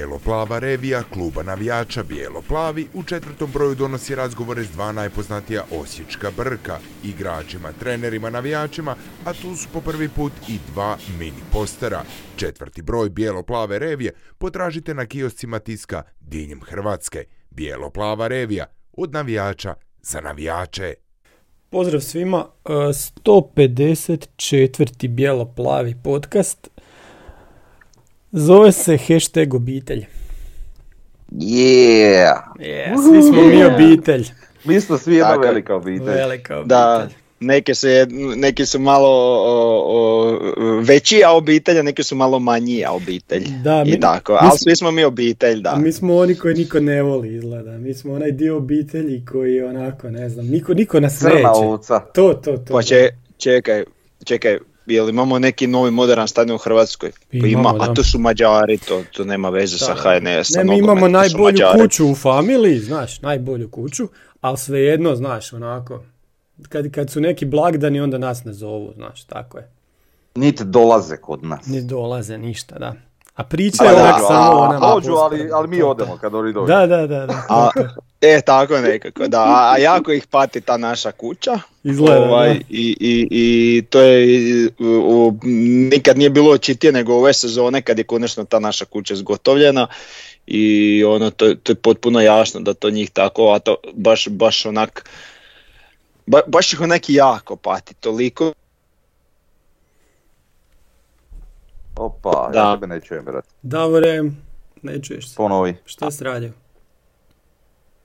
Bijelo-plava revija kluba navijača Bijelo-plavi u četvrtom broju donosi razgovore s dva najpoznatija osječka brka, igračima, trenerima, navijačima, a tu su po prvi put i dva mini postera. Četvrti broj Bijelo-plave revije potražite na kioscima tiska diljem Hrvatske. Bijelo-plava revija od navijača za navijače. Pozdrav svima, e, 154. bijelo-plavi podcast. Zove se hashtag obitelj. Yeah! Yeah, svi smo mi obitelj. Mi smo svi jedna velika obitelj. Velika obitelj. Da, neki su, jed- neki su malo o, o, veći a obitelj, a neki su malo manji a obitelj. Da, mi- I tako, ali svi smo mi obitelj, da. Mi smo oni koji niko ne voli izgleda. Mi smo onaj dio obitelji koji onako, ne znam, niko, niko nas Crna neće. ovca. To, to, to. Pa če- čekaj, čekaj, jel imamo neki novi modern stadion u Hrvatskoj? Pa Imamo, ima, da. a to su Mađari, to, to nema veze sa Da. HNS-om. Ne, mi imamo najbolju Mađari. kuću u familiji, znaš, najbolju kuću, ali svejedno, znaš, onako, kad, kad su neki blagdani, onda nas ne zovu, znaš, tako je. Niti dolaze kod nas. Ne dolaze ništa, da. A priča Pa je da, onak a- samo o nama dođu, ali, ali mi odemo kad oni dođu. Da, da, da, da. A, e, tako nekako, da. A, jako ih pati ta naša kuća. Izgleda, Ovaj, i, i, I to je u- nikad nije bilo očitije nego ove sezone kad je konačno ta naša kuća zgotovljena i ono to, to je potpuno jasno da to njih tako, a to baš, baš onak ba- baš ih onak jako pati, toliko Opa, Da. ja tebe ne čujem, brat. Davore, ne čuješ se. Ponovi. Šta si radio?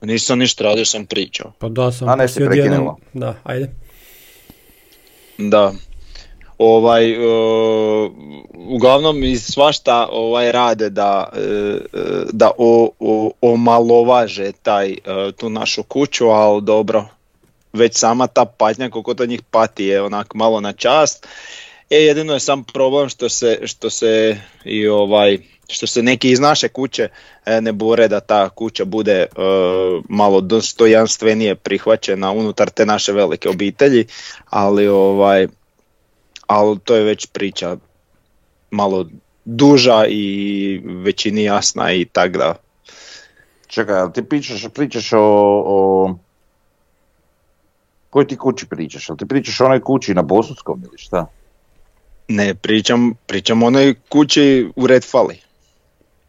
nisam ništa radio, sam pričao. Pa da sam. A ne, si. Da, ajde. Da. Ovaj, e, uglavnom i svašta ovaj rade da, e, e, da o, o- omalovaže taj, tu našu kuću, ali dobro, već sama ta patnja koliko to njih pati je onak malo na čast. E, jedino je sam problem što se, što se i ovaj, što se neki iz naše kuće e, ne bore da ta kuća bude e, malo dostojanstvenije prihvaćena unutar te naše velike obitelji, ali ovaj, ali to je već priča malo duža i većini jasna i tak da. Čekaj, ali ti pričaš, pričaš o, o... Kojoj ti kući pričaš? Jel ti pričaš o onoj kući na Bosutskom ili šta? Ne, pričam, pričam o onoj kući u Red Fali.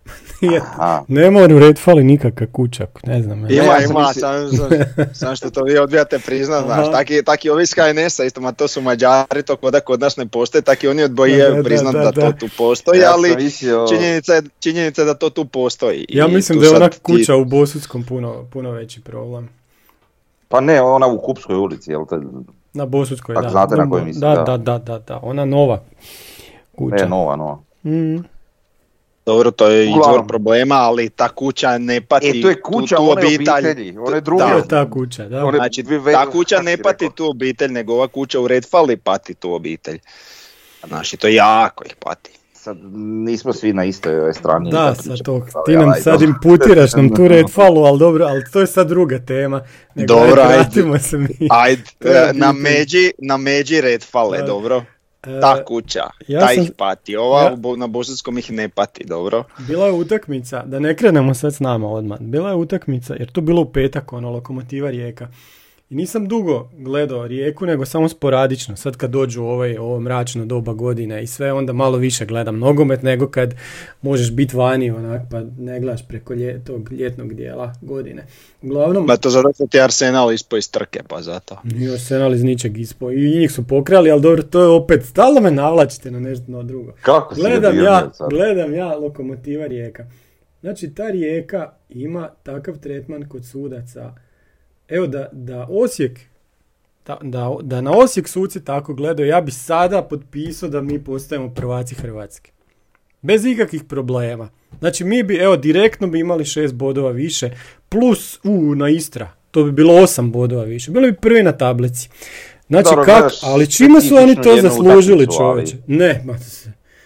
Nije- Aha. Ne mora u red fali nikakav kućak, ne znam. ja. Ima, ja sam ima, sam, sam, sam što to vi odbijate priznat, znaš, taki, taki ovi iz HNS-a isto, ma to su Mađari, to kod, kod nas ne postoje, taki oni Da, odbojaju da, priznat da, da, da. to tu postoji, Ja ali činjenica je, činjenica je da to tu postoji. Ja I mislim da je ona ti- kuća u Bosutskom puno, puno veći problem. Pa ne, ona u Kupskoj ulici, jel te... Na Bosutskoj, da. znate na Da, koju mislim, da, da. da, da, da, ona nova kuća. Ne, nova, nova. Mm. Dobro, to je Uglavnom. izvor problema, ali ta kuća ne pati E, to je tu- kuća tu, one obitelj. obitelji, one druge. To Da. je ta kuća, da. One- Znači, ta kuća ne pati rekao? tu obitelj, nego ova kuća u Red Fali pati tu obitelj. Znači, to jako ih pati. Sad nismo svi na istoj ovoj strani. Da, sad to, ti nam ajde, sad imputiraš nam tu red falu, ali dobro, ali to je sad druga tema. Nego Dobro, ajde, se mi. Ajde, je e, na međi, na međi Red Fale, Da. dobro? E, Ta kuća, ja ta sam- ih pati. Ova ja- na Bosanskom ih ne pati, dobro? Bila je utakmica, da ne krenemo sad s nama odmah, bila je utakmica, jer to bilo u petak, ono, lokomotiva Rijeka. I nisam dugo gledao Rijeku, nego samo sporadično. Sad kad dođu u ovaj, ovo mračno doba godine i sve, onda malo više gledam nogomet nego kad možeš biti vani onak, pa ne gledaš preko lje- tog ljetnog dijela godine. Uglavnom, Ma to zato što ti Arsenal ispo iz trke, pa zato. Nije Arsenal iz ničeg ispo. I njih su pokrali, ali dobro, to je opet, stalno me navlačite na nešto no drugo. Kako Gledam ja, sad? gledam ja lokomotiva Rijeka. Znači, ta Rijeka ima takav tretman kod sudaca. Evo, da, da Osijek, da, da, da na Osijek suci tako gledaju, ja bi sada potpisao da mi postajemo prvaci Hrvatske. Bez ikakvih problema. Znači, mi bi, evo, direktno bi imali šest bodova više, plus, u, na Istra, to bi bilo osam bodova više. Bili bi prvi na tablici. Znači, Dobro, kak, ali čime su oni to zaslužili, čovječe? Ne, ma,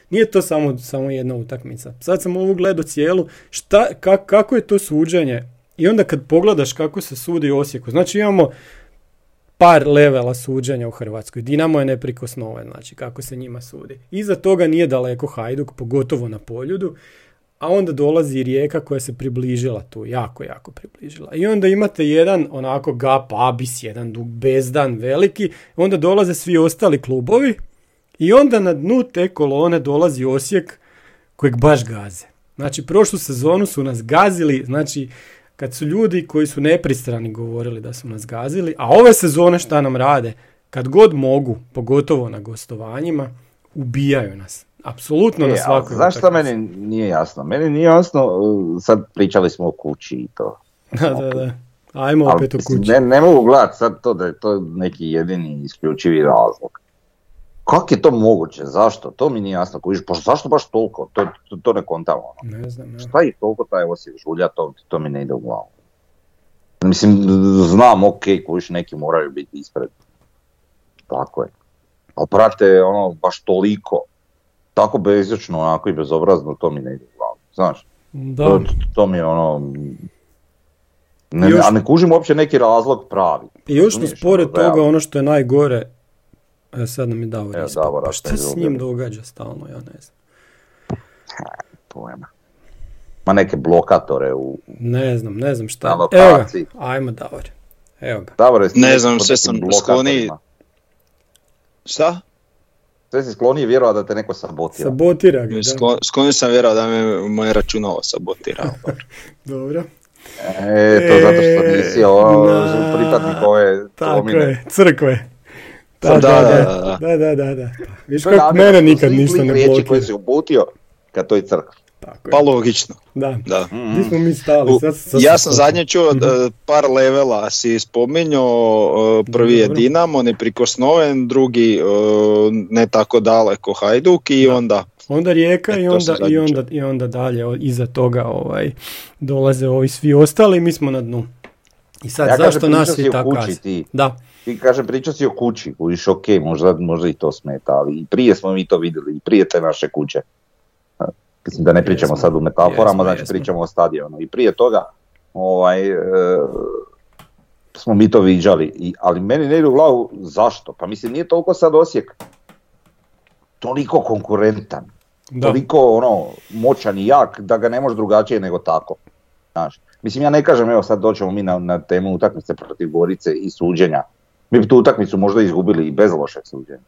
nije to samo, samo jedna utakmica. Sad sam ovu gledao cijelu, šta, ka- kako je to suđenje? I onda kad pogledaš kako se sudi u Osijeku, znači imamo par levela suđenja u Hrvatskoj. Dinamo je neprikosnoven, znači kako se njima sudi. Iza toga nije daleko Hajduk, pogotovo na poljudu. a onda dolazi i Rijeka koja se približila tu, jako, jako približila. I onda imate jedan onako gap, abis, jedan dug bezdan veliki, onda dolaze svi ostali klubovi i onda na dnu te kolone dolazi Osijek kojeg baš gaze. Znači, prošlu sezonu su nas gazili, znači, kad su ljudi koji su nepristrani govorili da su nas gazili, a ove sezone šta nam rade, kad god mogu, pogotovo na gostovanjima, ubijaju nas. Apsolutno na E, svakoj utakmici. meni nije jasno? Meni nije jasno, uh, sad pričali smo o kući i to. Da, da, da. Ajmo opet u mislim, kući. ne, ne mogu gledati sad to da je to neki jedini isključivi razlog. Kako je to moguće? Zašto? To mi nije jasno. Kužiš, pa zašto baš toliko? To, to, to ne kontam ono. Ne znam, ne. Šta ih toliko taj Osijek žulja, to, to mi ne ide u glavu. Mislim, znam, ok, kužiš, neki moraju biti ispred. Tako je. Ali prate, ono, baš toliko, tako bezočno, onako i bezobrazno, to mi ne ide u glavu. Znaš, Da, to, to mi je ono... Ne, Još- a ne kužim uopće neki razlog pravi. I još Razumiješ, pored ono, toga ono što je najgore, e, sad nam je Davor Evo, ispao. Davor, Pa šta šta se s njim događa stalno, ja ne znam. Pojma. Ma neke blokatore u... Ne znam, ne znam šta. Na Evo ga, ajmo Davor. Evo ga. Davore, si Ne znam, sve sam blokatorima. skloniji. Šta? Sve si skloniji vjerovati da te neko sabotira. Sabotira ga, da. Sklon, sklonio sam vjerao da me moje računalo sabotirao. Dobro. E, to zato što nisi ono, na- pripadnik ove Tako je, crkve. Da, Da, da, da, da, da, da, da, da. Pa, Viš kako mene nikad ništa ne koje blokira. si uputio ka toj crkvi. Tako je. Pa logično, Da. da. Gdje smo mi stali? Sad, sad ja sam zadnje čuo Mhm. e, par levela si spominjao, e, prvi je. Dinamo, neprikosnoven, drugi e, ne tako daleko Hajduk i onda Onda Rijeka E, i onda, i, onda, i onda dalje iza toga ovaj, dolaze ovi svi ostali i mi smo na dnu. I sad Ja zašto nas je tako. Da, Ti kažem, pričao si o kući, kužiš, ok, možda, možda i to smeta, ali i prije smo mi to vidjeli, i prije te naše kuće. Mislim da ne pričamo Jesmo, sad u metaforama, jesmo, znači jesmo. pričamo o stadionu. I prije toga, ovaj, e, smo mi to viđali, I, ali meni ne ide u glavu zašto. Pa mislim, nije toliko sad Osijek toliko konkurentan, da. toliko ono, moćan i jak da ga ne može drugačije nego tako. Znaš, mislim ja ne kažem, evo sad doćemo mi na, na temu utakmice protiv Gorice i suđenja. Mi bi tu utakmicu možda izgubili i bez lošeg suđenja.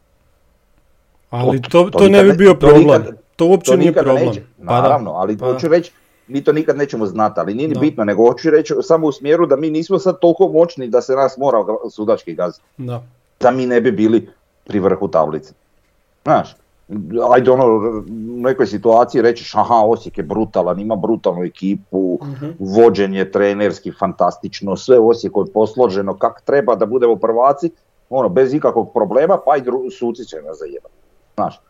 Ali To- to, to to ne bi bio to problem. nikad- To uopće To nije problem. neće, Pa naravno, ali Pa hoću reći, mi to nikad nećemo znati, ali nije ni bitno, nego hoću reći samo u smjeru da mi nismo sad toliko moćni da se nas mora sudački gaziti. Da. Da mi ne bi bili pri vrhu tablice. Znaš, ajde ono, u nekoj situaciji rećeš aha, Osijek je brutalan, ima brutalnu ekipu, Mhm. vođen je trenerski fantastično, sve Osijeku je posloženo kak treba da budemo prvaci, ono, bez ikakvog problema, pa i dru- suci će nas zajebati. Znaš,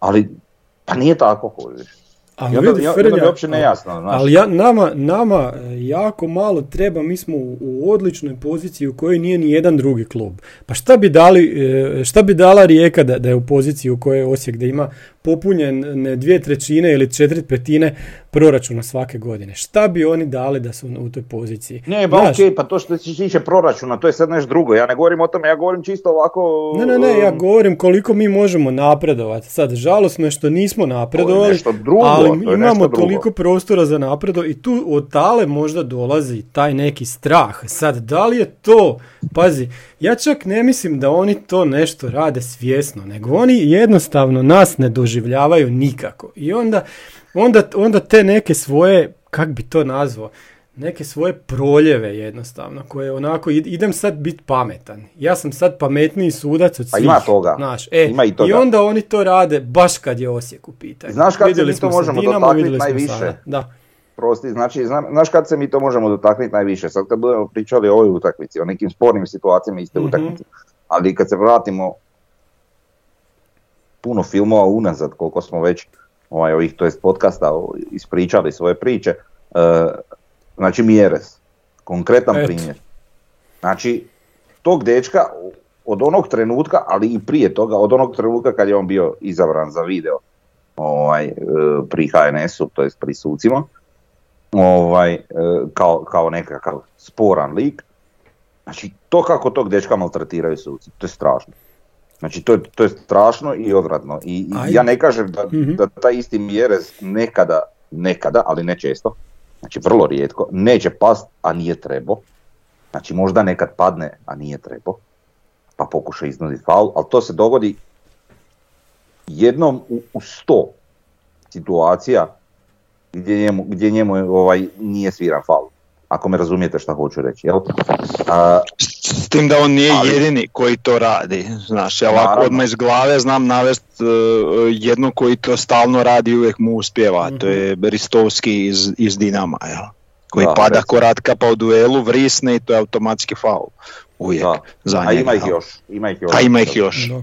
ali, pa nije tako, kužiš. Ali onda, vidi, je Frnja, uopće nejasno, znaš. Ali ja, nama, nama e, jako malo treba, mi smo u, u odličnoj poziciji u kojoj nije ni jedan drugi klub. Pa šta bi dali, e, šta bi dala Rijeka da, da je u poziciji u kojoj je Osijek, da ima popunjene dvije trećine ili četiri petine proračuna svake godine. Šta bi oni dali da su u toj poziciji? Ne, ba okej, pa to što se tiče proračuna, to je sad nešto drugo. Ja ne govorim o tome, ja govorim čisto ovako... Ne, ne, ne, ja um, govorim koliko mi možemo napredovati. Sad, žalosno je što nismo napredovali, nešto drugo, ali to je imamo nešto drugo. toliko prostora za napredo i tu od tale možda dolazi taj neki strah. Sad, da li je to, pazi, ja čak ne mislim da oni to nešto rade svjesno, nego oni jednostavno nas ne doživljavaju nikako. I onda, onda, onda te neke svoje, kak bi to nazvao, neke svoje proljeve jednostavno, koje onako, id- idem sad biti pametan. Ja sam sad pametniji sudac od Pa svih. ima toga. Znaš, e, Ima i toga. I onda oni to rade baš kad je Osijek u pitanju. Znaš kad se mi to možemo Dinamo, dotaknut vidjeli smo najviše? sada. Da. Prosti, znači, zna- znaš kad se mi to možemo dotaknuti najviše? Sad kad budemo pričali o ovoj utakmici, o nekim spornim situacijama iste Mhm. utakmice. Ali kad se vratimo puno filmova unazad, koliko smo već ovaj, ovih, to jest podcasta, ispričali svoje priče, e, znači Mjeres, konkretan Eto. primjer. Znači, tog dečka od onog trenutka, ali i prije toga, od onog trenutka kad je on bio izabran za video ovaj, e, pri HNS-u, to jest pri sucima, ovaj, e, kao, kao nekakav sporan lik. Znači, to kako tog dečka maltretiraju suci, to je strašno. Znači, to je, to je strašno i odvratno. I, i ja ne kažem da, Mhm. da taj isti Mjerez nekada nekada, ali ne često, znači vrlo rijetko, neće past, a nije trebao. Znači možda nekad padne, a nije trebao, pa pokuša iznuditi faul, ali to se dogodi jednom u, u sto situacija gdje njemu, gdje njemu ovaj, nije sviran faul. Ako me razumijete šta hoću reći, jel? A, S tim da on nije Ali- jedini koji to radi, znaš, ja ovako Naravno. odmah iz glave znam navest uh, jedno koji to stalno radi i uvijek mu uspjeva, to je Ristovski iz, iz Dinama, jel? koji Da, pada recimo. ko ratka pa u duelu, vrisne i to je automatski faul. Uvijek da. za A njega. ima ih još, ima ih još. A ima ih još. Da.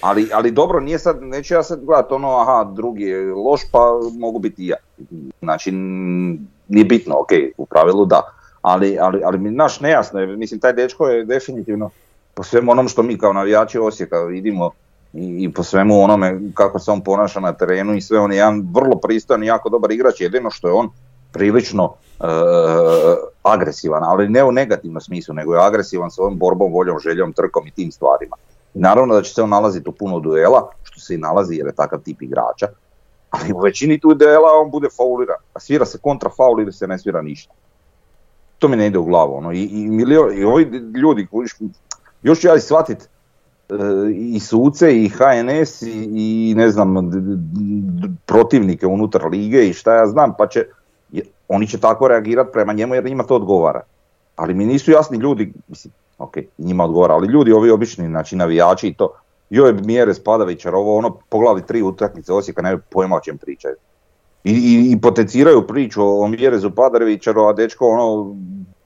Ali, ali dobro, nije sad, neću ja sad gledat ono, aha, drugi je loš, pa mogu biti i ja. Znači, nije bitno, ok, u pravilu da. Ali, ali, ali mi, naš nejasno je, mislim, taj dečko je definitivno, po svemu onom što mi kao navijači Osijeka vidimo i, i po svemu onome kako se on ponaša na terenu i sve, on je jedan vrlo pristojan i jako dobar igrač, jedino što je on prilično e, agresivan, ali ne u negativnom smislu, nego je agresivan svojom borbom, voljom, željom, trkom i tim stvarima. Naravno da će se on nalaziti u puno duela, što se i nalazi jer je takav tip igrača, ali u većini tu duela on bude fauliran, a svira se kontra faul ili se ne svira ništa. To mi ne ide u glavu. Ono. I, i, milio- i ovi ljudi, još ću ja i shvatit e, i suce i HNS i, i ne znam d- d- protivnike unutar lige i šta ja znam, pa će oni će tako reagirati prema njemu jer njima to odgovara. Ali mi nisu jasni ljudi, mislim, ok, njima odgovara, ali ljudi ovi obični, znači navijači i to, joj mjere Spadavićar, ovo ono, pogledali tri utakmice Osijeka, nemaju pojma o čem pričaju. I, i, i potenciraju priču o Mjerezu Padarevićaru, a dečko ono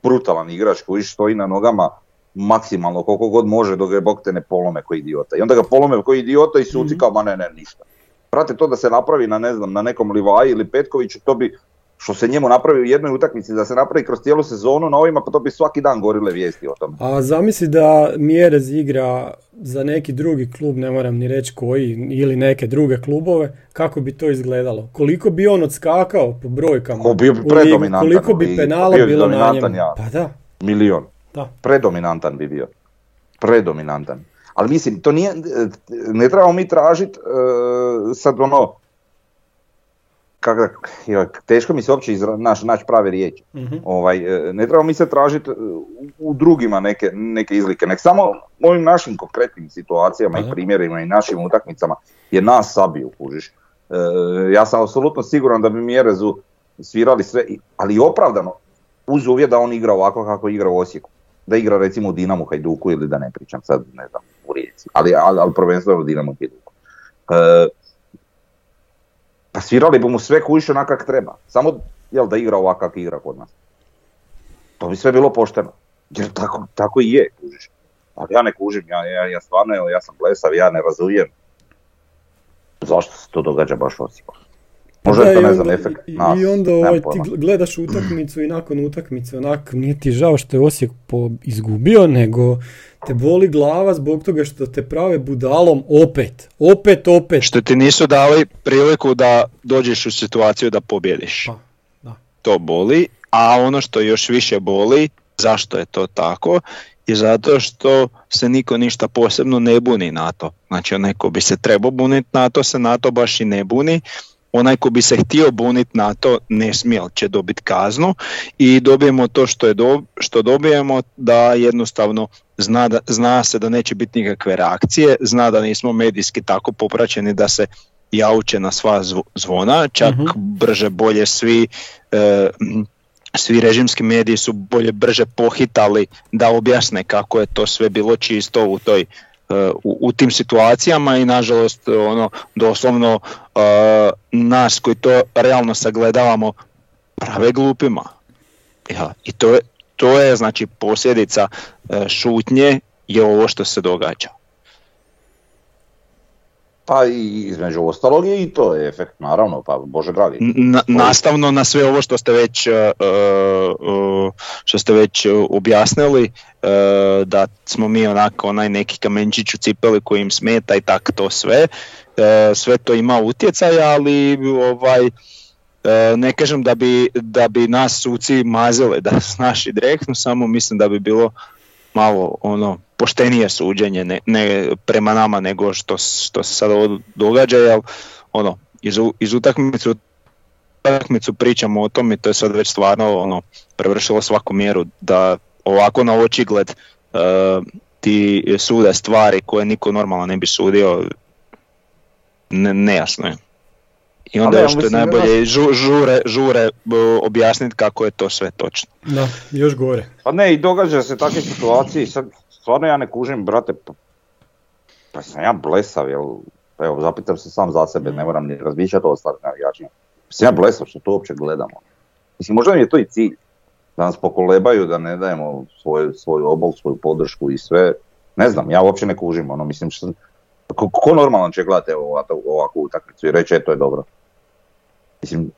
brutalan igrač koji stoji na nogama maksimalno koliko god može dok ga bog te ne polome koji idiota. I onda ga polome koji idiota i suci Mhm. kao ma ne ne ništa. Prate to da se napravi na ne znam na nekom Livaji ili Petkoviću to bi što se njemu napravi u jednoj utakmici da se napravi kroz cijelu sezonu na ovima pa to bi svaki dan gorile vijesti o tome. A zamisli da Mjerez igra za neki drugi klub, ne moram ni reći koji, ili neke druge klubove, kako bi to izgledalo? Koliko bi on odskakao po brojkama? Ko bio bi predominantan Koliko bi penala bio bi bilo na njemu? ja. Pa da, Milion. da. predominantan bi bio. Predominantan. Ali mislim, to nije, ne trebamo mi tražiti sad ono, kako, teško mi se uopće izra, naš, naći prave riječi. Mhm. Ovaj, e, ne trebamo mi se tražiti u, u drugima neke, neke izlike, nek samo u ovim našim konkretnim situacijama Aha. i primjerima i našim utakmicama je nas sabiju, kužiš. E, ja sam apsolutno siguran da bi Mjerezu svirali sve, ali opravdano, uz uvjet da on igra ovako kako igra u Osijeku. Da igra recimo u Dinamu Hajduku ili da ne pričam sad, ne znam, u Rijeci, ali, ali, ali prvenstveno u Dinamu Hajduku. E, pa svirali bi mu sve kujiš onak kak treba. Samo jel, da igra ovako kak igra kod nas. To bi sve bilo pošteno. Jer tako, tako i je, kužiš. Ali ja ne kužim, ja, ja, ja stvarno, ja sam blesav, ja ne razumijem zašto se to događa baš Osijeku. Možda Da, je to, i ne znam, efekt i- nas, I onda ovaj, ti gledaš utakmicu i nakon utakmice onak nije ti žao što je Osijek po, izgubio, nego te boli glava zbog toga što te prave budalom opet, opet, opet. Što ti nisu dali priliku da dođeš u situaciju da pobjediš. Pa, da. To boli, a ono što još više boli, zašto je to tako, je zato što se niko ništa posebno ne buni na to. Znači onaj ko bi se trebao buniti na to se na to baš i ne buni, onaj ko bi se htio buniti na to ne smije, ali će dobiti kaznu i dobijemo to što, je do, što dobijemo da jednostavno zna, da, zna se da neće biti nikakve reakcije, zna da nismo medijski tako popraćeni da se jauče na sva zvo- zvona, čak Mhm. brže bolje svi e, svi režimski mediji su bolje brže pohitali da objasne kako je to sve bilo čisto u toj u, u tim situacijama i nažalost ono doslovno e, nas koji to realno sagledavamo prave glupima. Ja, I to je, to je znači posljedica e, šutnje je ovo što se događa. Pa i između ostalog je i to je efekt, naravno, pa bože dragi. Na- nastavno na sve ovo što ste već e, e, što ste već objasnili e, da smo mi onako onaj neki kamenčić u cipeli koji im smeta i tak to sve sve to ima utjecaja ali ovaj ne kažem da bi, da bi nas suci mazile da su naši direktno samo mislim da bi bilo malo ono poštenije suđenje ne, ne prema nama nego što, što se sad ovo događa jer ono iz, iz utakmice u utakmicu pričamo o tom i to je sad već stvarno ono, prevršilo svaku mjeru da ovako na očigled uh, ti sude stvari koje niko normalno ne bi sudio, ne, nejasno je. I onda još što je najbolje žure, žure objasniti kako je to sve točno. Da, još gore. Pa ne, i događa se takve situacije, sad stvarno ja ne kužim, brate, pa, pa sam ja blesav, jel, evo, zapitam se sam za sebe, ne moram ni razmišljati o ostalim navijačima. Sam ja blesav što to uopće gledamo. Mislim, možda mi je to i cilj, da nas pokolebaju, da ne dajemo svoj, svoj obol, svoju podršku i sve. Ne znam, ja uopće ne kužim, ono, mislim, što, ko, ko normalan će gledati ovakvu utakmicu i reći, e, to je dobro. Mislim,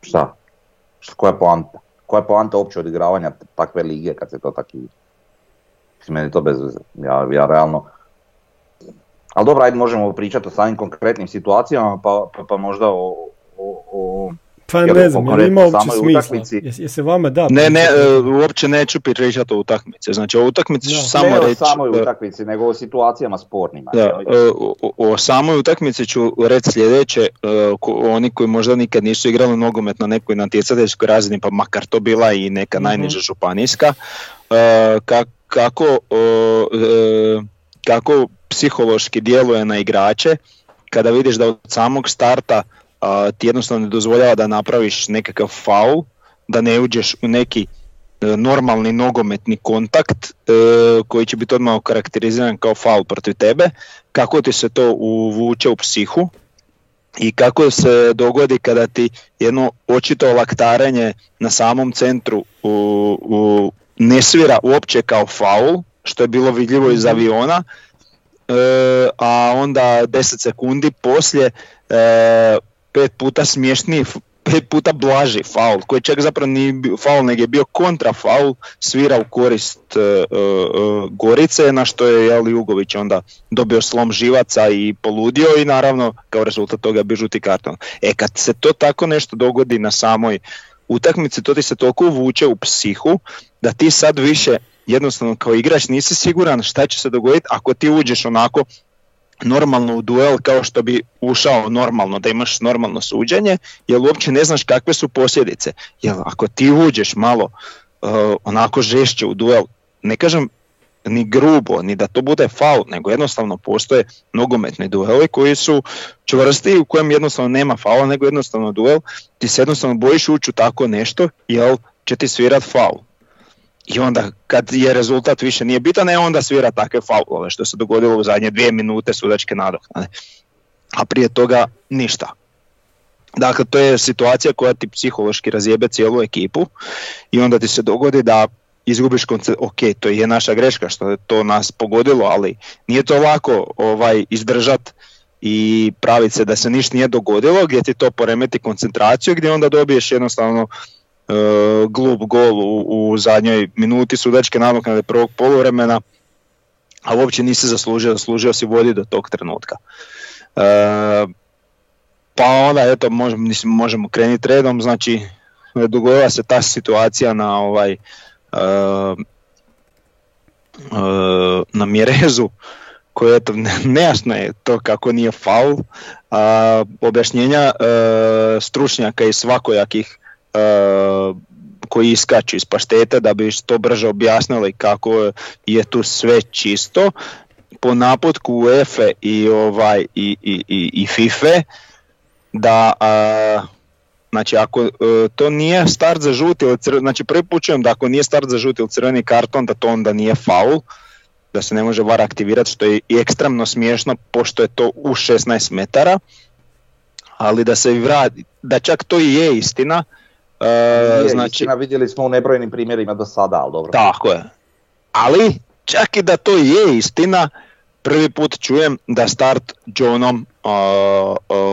šta? šta koja je poanta? Koja je poanta uopće odigravanja takve lige kad se to tako Mislim, meni to bez Ja, ja realno... Ali dobro, ajde možemo pričati o samim konkretnim situacijama, pa, pa, pa možda o, o, o pa ne znam, je ima uopće smisla? Je, se vama da? Ne, ne, uh, uopće neću pričati o utakmici. Znači o utakmici ću samo ne reći... o samoj utakmici, nego o situacijama spornima. Da, o, o, o, samoj utakmici ću reći sljedeće, uh, oni koji možda nikad nisu igrali nogomet na nekoj natjecateljskoj razini, pa makar to bila i neka mm najniža županijska, uh, kako, kako psihološki djeluje na igrače kada vidiš da od samog starta ti jednostavno ne dozvoljava da napraviš nekakav faul, da ne uđeš u neki e, normalni nogometni kontakt e, koji će biti odmah okarakteriziran kao faul protiv tebe, kako ti se to uvuče u psihu i kako se dogodi kada ti jedno očito laktarenje na samom centru u, u, ne svira uopće kao faul, što je bilo vidljivo iz mhm. aviona, e, a onda 10 sekundi poslije pet puta smješniji, pet puta blaži faul, koji čak zapravo nije bio faul, nego je bio kontra faul, svira u korist uh, Gorice, na što je Jeli Jugović onda dobio slom živaca i poludio i naravno kao rezultat toga bio žuti karton. E kad se to tako nešto dogodi na samoj utakmici, to ti se toliko uvuče u psihu da ti sad više jednostavno kao igrač nisi siguran šta će se dogoditi ako ti uđeš onako normalno u duel kao što bi ušao normalno, da imaš normalno suđenje, jer uopće ne znaš kakve su posljedice. Jer ako ti uđeš malo uh, onako žešće u duel, ne kažem ni grubo, ni da to bude faul, nego jednostavno postoje nogometni dueli koji su čvrsti u kojem jednostavno nema faula, nego jednostavno duel, ti se jednostavno bojiš ući u tako nešto, jer će ti svirat faul. I onda kad je rezultat više nije bitan, e onda svira takve faulove što se dogodilo u zadnje dvije minute sudačke nadoknade. A prije toga ništa. Dakle, to je situacija koja ti psihološki razjebe cijelu ekipu i onda ti se dogodi da izgubiš koncept, ok, to je naša greška što je to nas pogodilo, ali nije to lako ovaj, izdržat i praviti se da se ništa nije dogodilo, gdje ti to poremeti koncentraciju, gdje onda dobiješ jednostavno E, glub gol u, u zadnjoj minuti sudačke nadoknade prvog poluvremena, a uopće nisi zaslužio, zaslužio si vodi do tog trenutka. E, pa onda eto možemo, možemo krenuti redom, znači dogodila se ta situacija na ovaj e, na mjerezu koje eto nejasno je to kako nije faul, a objašnjenja stručnjaka i svakojakih koji iskaču iz paštete da bi što brže objasnili kako je tu sve čisto. Po naputku UEFA i ovaj i, i, i, i FIFA da uh, znači ako uh, to nije start za žuti ili crveni, znači put da ako nije start za žuti ili crveni karton da to onda nije faul da se ne može var aktivirati što je i ekstremno smiješno pošto je to u 16 metara ali da se vrati, da čak to i je istina E, znači, istina, vidjeli smo u nebrojenim primjerima do sada, ali dobro. Tako je. Ali, čak i da to je istina, prvi put čujem da start Johnom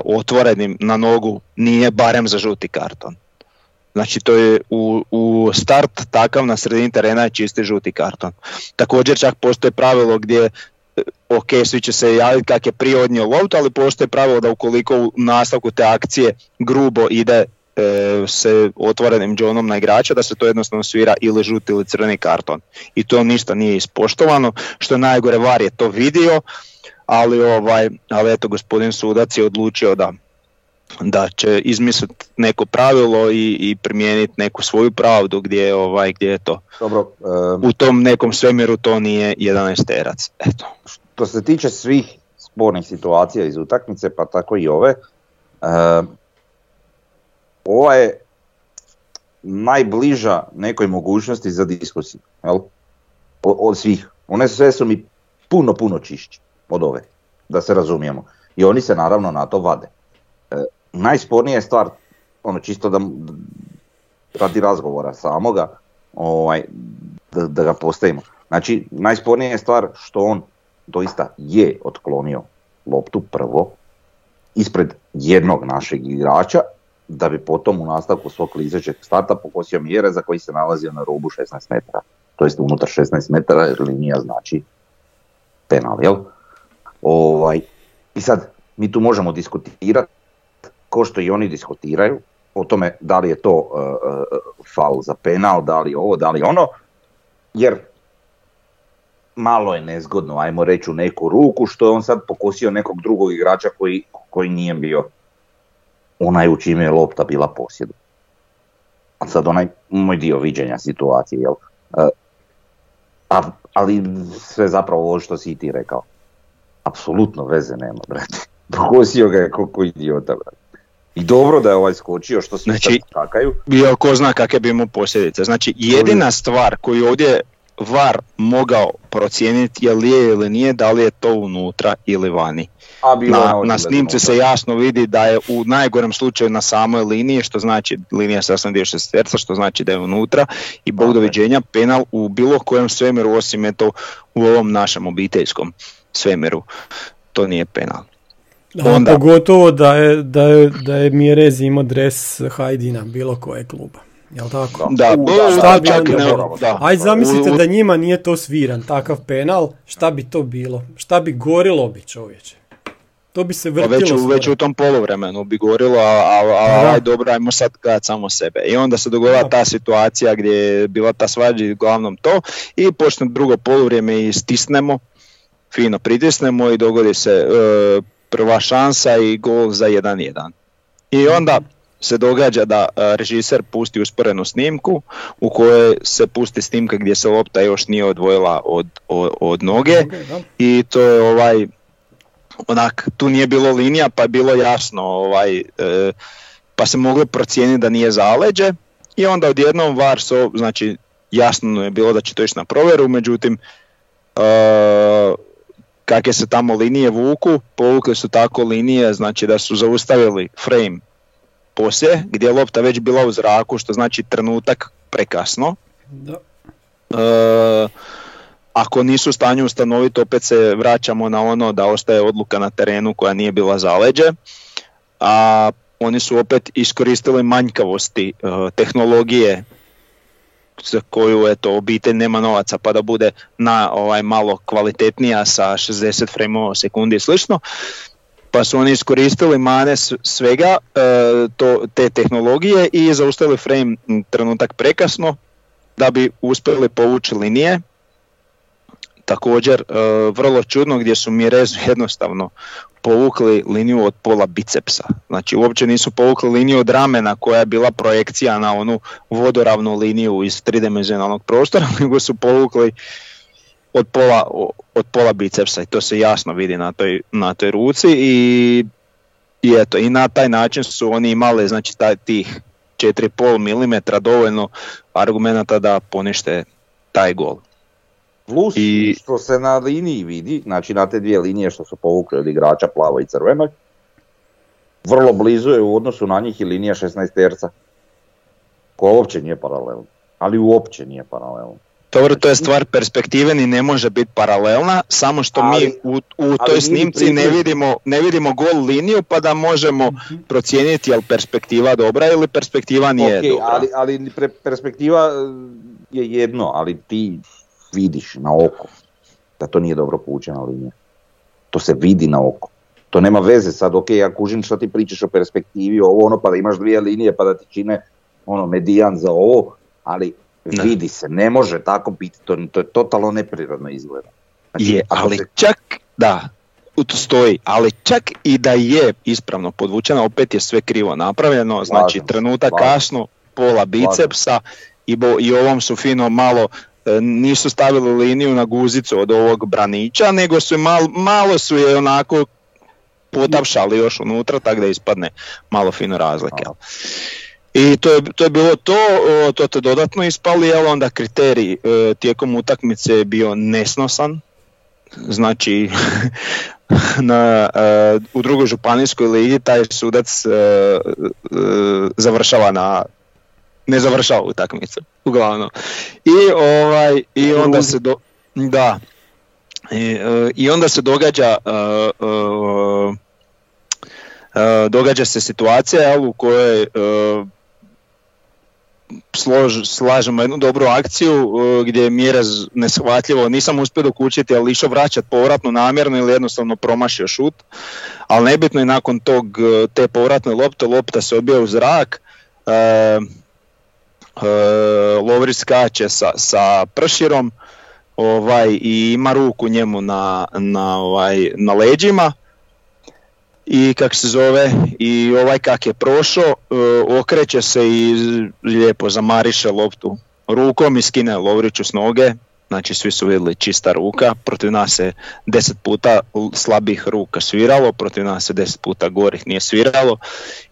otvorenim na nogu nije barem za žuti karton. Znači to je u, u start takav na sredini terena je čisti žuti karton. Također čak postoje pravilo gdje e, ok, svi će se javiti kak je prije odnio loptu, ali postoje pravilo da ukoliko u nastavku te akcije grubo ide se otvorenim džonom na igrača da se to jednostavno svira ili žuti ili crveni karton. I to ništa nije ispoštovano, što je najgore VAR je to vidio, ali ovaj, ali eto gospodin sudac je odlučio da da će izmisliti neko pravilo i, i primijeniti neku svoju pravdu gdje, ovaj, gdje je to. Dobro, U tom nekom svemiru to nije 11 terac. Eto. što se tiče svih spornih situacija iz utakmice, pa tako i ove, e, ova je najbliža nekoj mogućnosti za diskusiju, jel? Od svih. One sve su mi puno, puno čišće od ove, da se razumijemo. I oni se naravno na to vade. E, najspornija je stvar, ono čisto da radi razgovora samoga, ovaj, da, da ga postavimo. Znači, najspornija je stvar što on doista je otklonio loptu prvo ispred jednog našeg igrača, da bi potom u nastavku svog klizećeg starta pokosio mjere za koji se nalazio na rubu 16 metara. To jest unutar 16 metara jer linija znači penal, jel? Ovaj, I sad, mi tu možemo diskutirati, ko što i oni diskutiraju, o tome da li je to uh, uh, faul za penal, da li ovo, da li ono, jer malo je nezgodno, ajmo reći u neku ruku, što je on sad pokosio nekog drugog igrača koji, koji nije bio onaj u čime je lopta bila posjedu. A sad onaj moj dio viđenja situacije, jel? E, a, ali sve zapravo ovo što si i ti rekao. Apsolutno veze nema, brate. Pokosio ga je koliko idiota, brate. I dobro da je ovaj skočio, što svi Znači- skakaju. Bio ko zna kakve bi imao posljedice. Znači jedina stvar koju ovdje VAR mogao procijeniti je li je ili nije, da li je to unutra ili vani. A bilo je Na, na snimci se jasno vidi da je u najgorem slučaju na samoj liniji, što znači linija sasvim dio šesterca, što znači da je unutra i bog je. doviđenja penal u bilo kojem svemiru osim eto u ovom našem obiteljskom svemiru. To nije penal. A Onda- pogotovo da je, da je, da je Mjerez imao dres Hajdina bilo koje kluba. Jel tako? Da, U, bo- da, šta da, bi čak ne- da. Aj zamislite da njima nije to sviran, takav penal, šta bi to bilo? Šta bi gorilo bi čovječe? To bi se Pa vrtilo već, u, već u tom poluvremenu bi gorilo, a, a, a, aj dobro, ajmo sad gledat samo sebe. I onda se dogodila ta situacija gdje je bila ta svađa i uglavnom to i počne drugo poluvrijeme i stisnemo, fino pritisnemo i dogodi se e, prva šansa i gol za 1-1. I onda se događa da e, režiser pusti usporenu snimku u kojoj se pusti snimka gdje se lopta još nije odvojila od, od, od noge Ok, da. i to je ovaj onak tu nije bilo linija pa je bilo jasno ovaj e, pa se moglo procijeniti da nije zaleđe i onda odjednom VAR so, znači jasno je bilo da će to ići na provjeru međutim e, kakve se tamo linije vuku povukli su tako linije znači da su zaustavili frame poslije gdje je lopta već bila u zraku što znači trenutak prekasno Da. E, ako nisu u stanju ustanoviti, opet se vraćamo na ono da ostaje odluka na terenu koja nije bila zaleđe, a oni su opet iskoristili manjkavosti e, tehnologije za koju eto obitelj nema novaca pa da bude na ovaj malo kvalitetnija sa 60 frameova u sekundi i slično pa su oni iskoristili mane svega e, to, te tehnologije i zaustavili frame trenutak prekasno da bi uspjeli povući linije. Također, e, vrlo čudno gdje su Mirezu jednostavno povukli liniju od pola bicepsa. Znači uopće nisu povukli liniju od ramena koja je bila projekcija na onu vodoravnu liniju iz tridimenzionalnog prostora, nego su povukli od pola, od pola bicepsa i to se jasno vidi na toj, na toj ruci i, i eto, i na taj način su oni imali znači taj, tih 4,5 mm dovoljno argumenata da ponište taj gol. Plus I- što se na liniji vidi, znači na te dvije linije što su povukli od igrača plavo i crveno, vrlo blizu je u odnosu na njih i linija 16 terca. Koja uopće nije paralelna. Ali uopće nije paralelna. Dobro, to je stvar perspektive ni ne može biti paralelna, samo što mi Ali- u, u ali toj snimci ne vidimo, ne vidimo gol liniju pa da možemo procijeniti je li perspektiva dobra ili perspektiva nije Ok, dobra. ali, ali pre- perspektiva e, je jedno, ali ti vidiš na oko da to nije dobro povučena linija. To se vidi na oko. To nema veze sad, ok, ja kužim što ti pričaš o perspektivi, ovo ono, pa da imaš dvije linije pa da ti čine ono medijan za ovo, ali Ne. vidi se, ne može tako biti, to, to je totalno neprirodno izgleda. Znači, Je, ali se- čak, da, stoji, ali čak i da je ispravno podvučena, opet je sve krivo napravljeno, znači Slažem se, trenutak slažem. kasno, pola bicepsa i, bo, i ovom su fino malo e, nisu stavili liniju na guzicu od ovog branića, nego su malo, malo su je onako potapšali još unutra, tako da ispadne malo fino razlike. I to je, to je bilo to, to te dodatno ispali, ali onda kriterij e, tijekom utakmice je bio nesnosan, znači na, e, u drugoj županijskoj ligi taj sudac e, završava na ne završava utakmicu uglavnom. I ovaj i onda se do, da. I, i onda se događa događa se situacija jel, u kojoj slož, slažemo jednu dobru akciju e, gdje je Mjerez neshvatljivo, nisam uspio dokučiti, ali išao vraćat povratno namjerno ili jednostavno promašio šut, ali nebitno je nakon tog e, te povratne lopte, lopta se odbija u zrak, e, e, Lovrić skače sa, sa prširom ovaj, i ima ruku njemu na, na, ovaj, na leđima i kak se zove i ovaj kak je prošao e, okreće se i lijepo zamariše loptu. Rukom i skine Lovriću s noge znači svi su vidjeli čista ruka protiv nas se deset puta slabih ruka sviralo protiv nas se deset puta gorih nije sviralo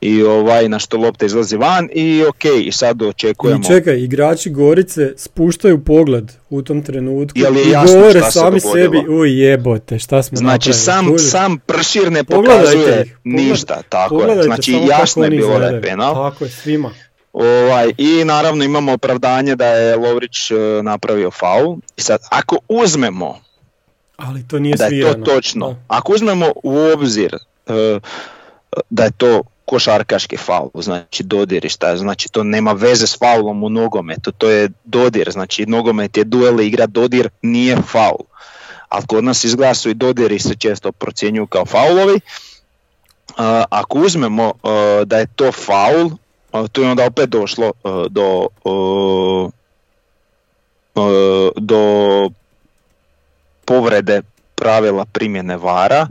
i ovaj na što lopta izlazi van i ok i sad očekujemo I čekaj, igrači Gorice spuštaju pogled u tom trenutku Jel je i jasno govore šta se sami dogodilo? sebi, uj jebote, šta smo Znači sam, sam pršir ne Pogledajte pokazuje ih, ništa, tako je. Znači jasno je bilo da je penal. Tako je, svima. Ovaj, I naravno imamo opravdanje da je Lovrić e, napravio faul. I sad, ako uzmemo Ali to nije da je svirano. to točno, Da. ako uzmemo u obzir e, da je to košarkaški faul, znači dodir i šta, znači to nema veze s faulom u nogometu, to je dodir, znači nogomet je duel igra dodir, nije faul. Ali kod nas izgleda su i dodiri se često procjenjuju kao faulovi. A, ako uzmemo e, da je to faul, tu je onda opet došlo e, do, e, e, do povrede pravila primjene vara,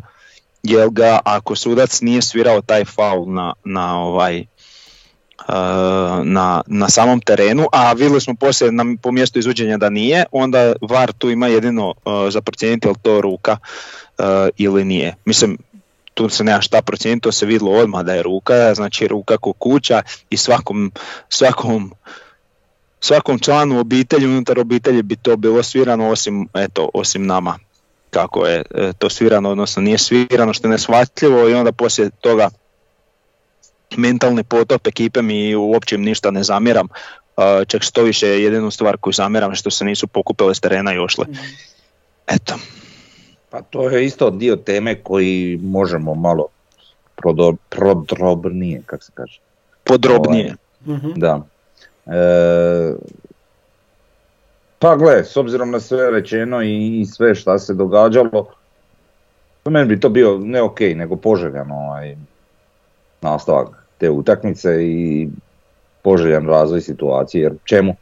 jer ga ako sudac nije svirao taj faul na, na ovaj na, na samom terenu, a vidjeli smo poslije na, po mjestu izvođenja da nije, onda VAR tu ima jedino e, za procijeniti je li to ruka e, ili nije. Mislim, tu se nema šta procijeniti, to se vidjelo odmah da je ruka, znači ruka ko kuća i svakom, svakom svakom članu obitelji, unutar obitelji bi to bilo svirano osim, eto, osim nama kako je e, to svirano, odnosno nije svirano što je neshvatljivo i onda poslije toga mentalni potop ekipe mi uopće ništa ne zamjeram, e, čak što više jedinu stvar koju zamjeram što se nisu pokupile s terena i ošle. Eto, Pa to je isto dio teme koji možemo malo prodo- prodrobnije, kako se kaže. podrobnije. Mhm. Da. E, pa gle, s obzirom na sve rečeno i, i sve šta se događalo, po meni bi to bio ne ok, nego poželjan ovaj, nastavak te utakmice i poželjan razvoj situacije, jer čemu?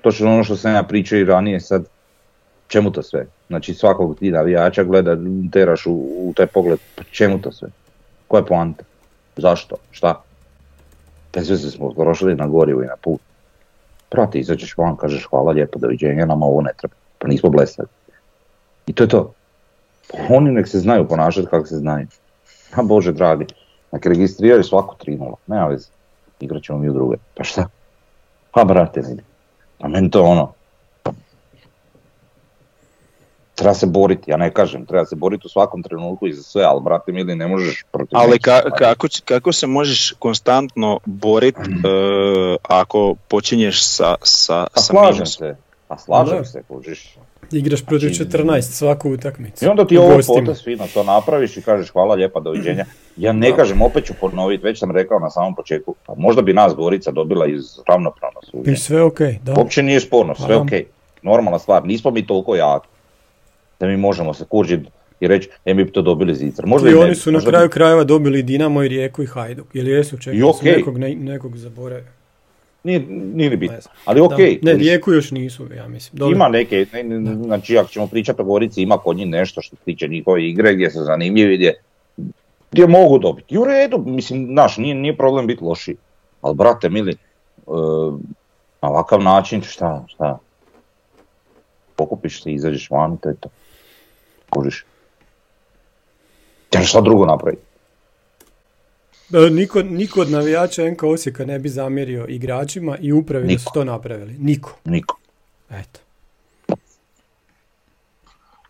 Točno ono što sam ja pričao i ranije sad, čemu to sve? Znači svakog ti navijača gleda, teraš u, u taj pogled, pa čemu to sve? Koja je poanta? Zašto? Šta? Bez veze smo trošili na gorivo i na put. Prati, izađeš van, kažeš hvala lijepo, doviđenja, nama ovo ne treba. Pa nismo blesavi. I to je to. Pa oni nek se znaju ponašati kako se znaju. A bože dragi, nek registriraju svaku 3-0, nema veze. Igrat mi u druge. Pa šta? Pa brate, vidi. A meni to ono, treba se boriti, ja ne kažem, treba se boriti u svakom trenutku i za sve, ali brate mili ne možeš protiv Ali ka- kako, kako se možeš konstantno boriti ako počinješ sa, sa, Pa sa slažem minusom? se, pa slažem Da. se, kužiš. Igraš protiv Znači- 14 svaku utakmicu. I onda ti ovo potez fino to napraviš i kažeš hvala lijepa, doviđenja. Ja ne Da. kažem, opet ću ponoviti, već sam rekao na samom početku, pa možda bi nas Gorica dobila iz ravnopravno I suđenja. sve okej, da. Uopće nije sporno, sve Pa da. ok. Normalna stvar, nismo mi toliko jaki. Da mi možemo se kužiti i reći, e mi bi to dobili zicar. Možda I oni su na možda kraju bi- krajeva dobili Dinamo i Rijeku i Hajduk. Ili jesu, čekaj, I sam okej. nekog, ne- nekog zaboravio. Nije, nije ni bitno. Ali Da. okej. Ne, Rijeku još nisu, ja mislim. Dobro. Ima neke, ne, ne, znači ako ćemo pričati o Gorici, ima kod njih nešto što se tiče njihove igre gdje su zanimljivi, gdje, gdje mogu dobiti. I u redu, mislim, znaš, nije, nije problem biti loši. Ali brate mili, e, na ovakav način šta, šta? Pokupiš se, izađeš van, to je to. Kužiš. Ja šta drugo napraviti? E, Niko, niko od navijača NK Osijeka ne bi zamjerio igračima i upravi da su Niko. to napravili. Niko. Niko. Eto.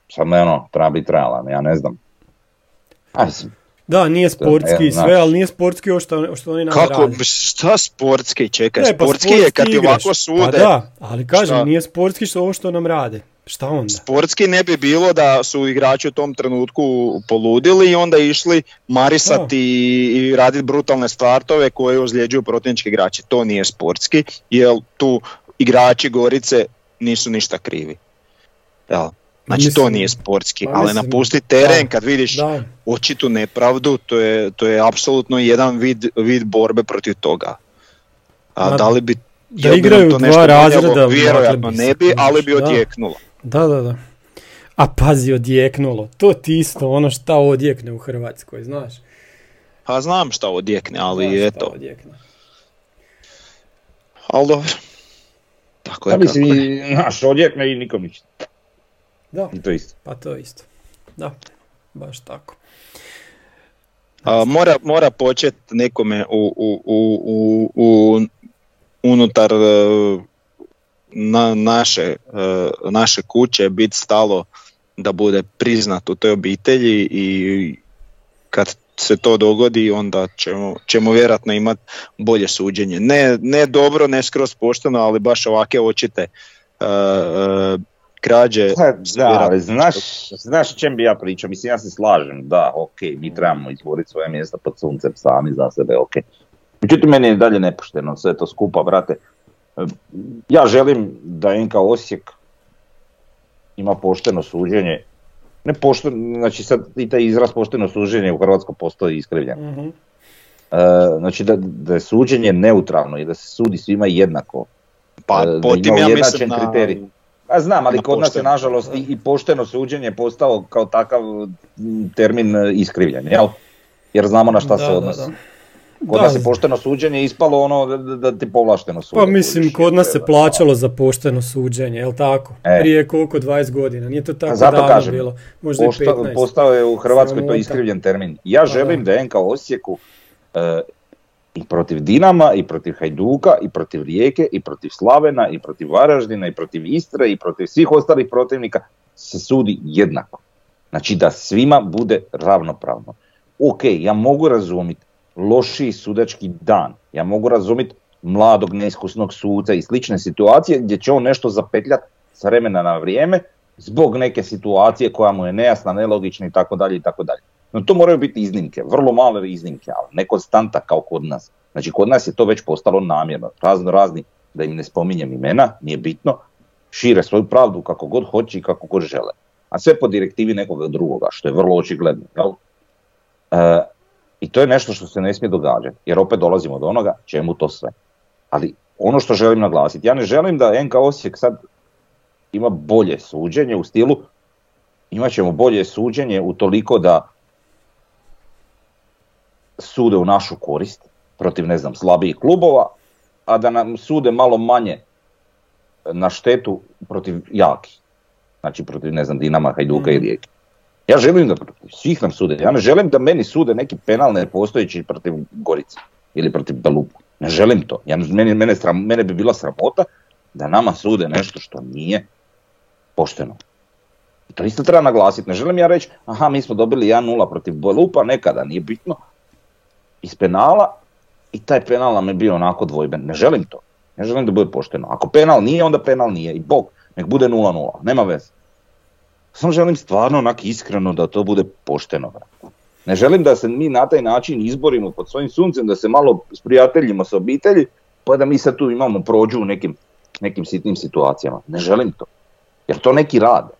Sad me ono, treba biti realan, ja ne znam. Aj, mislim, Da, nije sportski e, i sve, ali nije sportski ovo što, što oni nam Kako, šta sportski, čekaj, Ne, pa sportski je kad ti ovako sude. Pa da, ali kažem, Šta? nije sportski što ovo što nam rade. Šta onda? Sportski ne bi bilo da su igrači u tom trenutku poludili i onda išli marisati i, i raditi brutalne startove koje ozljeđuju protivnički igrači. To nije sportski, jer tu igrači Gorice nisu ništa krivi. Jel? Znači to Mislim- nije sportski, pa ali mislim, napustiti teren da, kad vidiš Da, očitu nepravdu, to je, to je apsolutno jedan vid, vid borbe protiv toga. A Ma, da li bi da jel bi nam igraju to dva nešto razreda, donijelo? Vjerojatno bi ne bi, ali bi odjeknulo. da, da, da. A pazi, odjeknulo. To ti isto ono šta odjekne u Hrvatskoj, znaš. Pa znam šta odjekne, ali Znaš eto. odjekne. Ali dobro. Tako ja je mislim, kako je. i, znaš, odjekne i nikom ništa. Da, I to je isto. pa to isto. Da, baš tako. A, mora, mora početi nekome u, u, u, u, u unutar e, na, naše, e, naše kuće biti stalo da bude priznat u toj obitelji i kad se to dogodi onda ćemo, ćemo vjerojatno imati bolje suđenje. Ne, ne dobro, ne skroz pošteno, ali baš ovake očite e, krađe. Da, znaš, znaš o čem bi ja pričao? Mislim, ja se slažem, da, ok, mi trebamo izboriti svoje mjesta pod suncem sami za sebe, ok. Međutim, meni je dalje nepošteno sve to skupa, brate. Ja želim da NK Osijek ima pošteno suđenje. Ne pošteno, znači sad i taj izraz pošteno suđenje u Hrvatskoj postoji iskrivljen. Mhm. E, znači da, da je suđenje neutralno i da se sudi svima jednako. Pa e, da potim ima ja mislim na, kriterij. Pa znam, ali kod nas je nažalost i, i pošteno suđenje postao kao takav termin e, iskrivljen, jel? Jer znamo na šta Da, se odnosi. da. Kod Da, nas je pošteno suđenje ispalo ono da, ti povlašteno sude. Pa mislim, kod nas se plaćalo za pošteno suđenje, jel tako? E. Prije koliko, 20 godina, nije to tako A zato davno kažem, bilo, možda i Posta- 15. postao je u Hrvatskoj to iskrivljen termin. Ja Pa želim da. NK Osijeku e, i protiv Dinama, i protiv Hajduka, i protiv Rijeke, i protiv Slavena, i protiv Varaždina, i protiv Istre, i protiv svih ostalih protivnika se sudi jednako. Znači da svima bude ravnopravno. Ok, ja mogu razumjeti lošiji sudački dan, ja mogu razumjeti mladog neiskusnog suca i slične situacije gdje će on nešto zapetljati s vremena na vrijeme zbog neke situacije koja mu je nejasna, nelogična i tako dalje i tako dalje. No to moraju biti iznimke, vrlo male iznimke, ali ne konstanta kao kod nas. Znači kod nas je to već postalo namjerno, razno razni, da im ne spominjem imena, nije bitno, šire svoju pravdu kako god hoće i kako god žele. A sve po direktivi nekoga drugoga, što je vrlo očigledno. Jel? E, I to je nešto što se ne smije događati, jer opet dolazimo do onoga čemu to sve. Ali ono što želim naglasiti, ja ne želim da NK Osijek sad ima bolje suđenje u stilu imat ćemo bolje suđenje u toliko da sude u našu korist protiv ne znam slabijih klubova, a da nam sude malo manje na štetu protiv jakih. Znači protiv ne znam Dinama, Hajduka i Mhm. Rijeke. Ja želim da protiv svih nam sude. Ja ne želim da meni sude neki penal nepostojeći protiv Gorice ili protiv Belupa. Ne želim to. Ja, meni, mene, sram, mene bi bila sramota da nama sude nešto što nije pošteno. I to isto treba naglasiti. Ne želim ja reći, aha, mi smo dobili 1-0 protiv Belupa, nekada, nije bitno, iz penala i taj penal nam je bio onako dvojben. Ne želim to. Ne želim da bude pošteno. Ako penal nije, onda penal nije. I bog, nek bude 0-0. Nema veze. Samo želim stvarno onak iskreno da to bude pošteno. Ne želim da se mi na taj način izborimo pod svojim suncem, da se malo sprijateljimo s obitelji, pa da mi sad tu imamo prođu u nekim, nekim sitnim situacijama. Ne želim to. Jer to neki rade.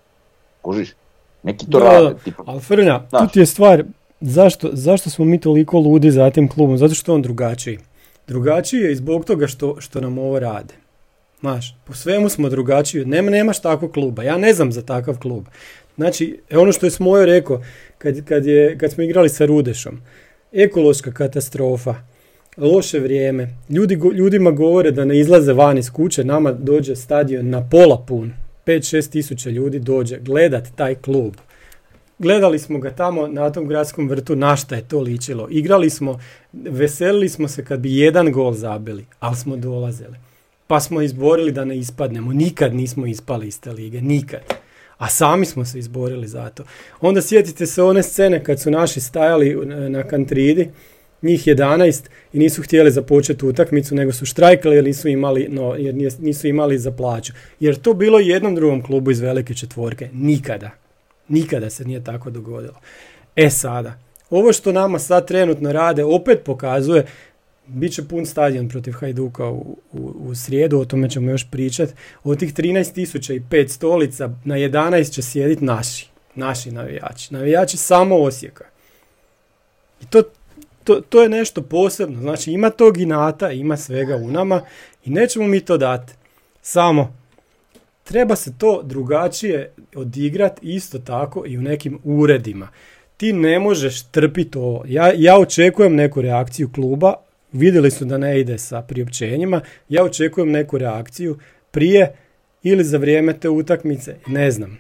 Kužiš? Neki to Da, rade. Tipa, Ali Frnja, tu ti je stvar, zašto, zašto smo mi toliko ludi za tim klubom? Zato što on drugačiji. Drugačiji je i zbog toga što, što nam ovo rade. Znaš, po svemu smo drugačiji. Nema, nemaš takvog kluba. Ja ne znam za takav klub. Znači, ono što je Smojo rekao, kad, kad, je, kad smo igrali sa Rudešom, ekološka katastrofa, loše vrijeme, Ljudi, ljudima govore da ne izlaze van iz kuće, nama dođe stadion na pola pun, 5-6 tisuća ljudi dođe gledat taj klub. Gledali smo ga tamo na tom gradskom vrtu, na šta je to ličilo. Igrali smo, veselili smo se kad bi jedan gol zabili, ali smo dolazili. Pa smo izborili da ne ispadnemo. Nikad nismo ispali iz te lige, nikad. A sami smo se izborili za to. Onda sjetite se one scene kad su naši stajali na kantridi, njih 11 i nisu htjeli započeti utakmicu, nego su štrajkali jer nisu imali, no, jer nisu imali za plaću. Jer to bilo jednom drugom klubu iz velike četvorke. Nikada. Nikada se nije tako dogodilo. E sada, ovo što nama sad trenutno rade opet pokazuje bit će pun stadion protiv Hajduka u, u, u srijedu, o tome ćemo još pričati. Od tih 13.005 stolica na 11 će sjediti naši, naši navijači. Navijači samo Osijeka. I to, to, to je nešto posebno. Znači ima tog inata, ima svega u nama i nećemo mi to dati. Samo treba se to drugačije odigrati isto tako i u nekim uredima. Ti ne možeš trpiti ovo. Ja, ja očekujem neku reakciju kluba, vidjeli su da ne ide sa priopćenjima, ja očekujem neku reakciju prije ili za vrijeme te utakmice, ne znam.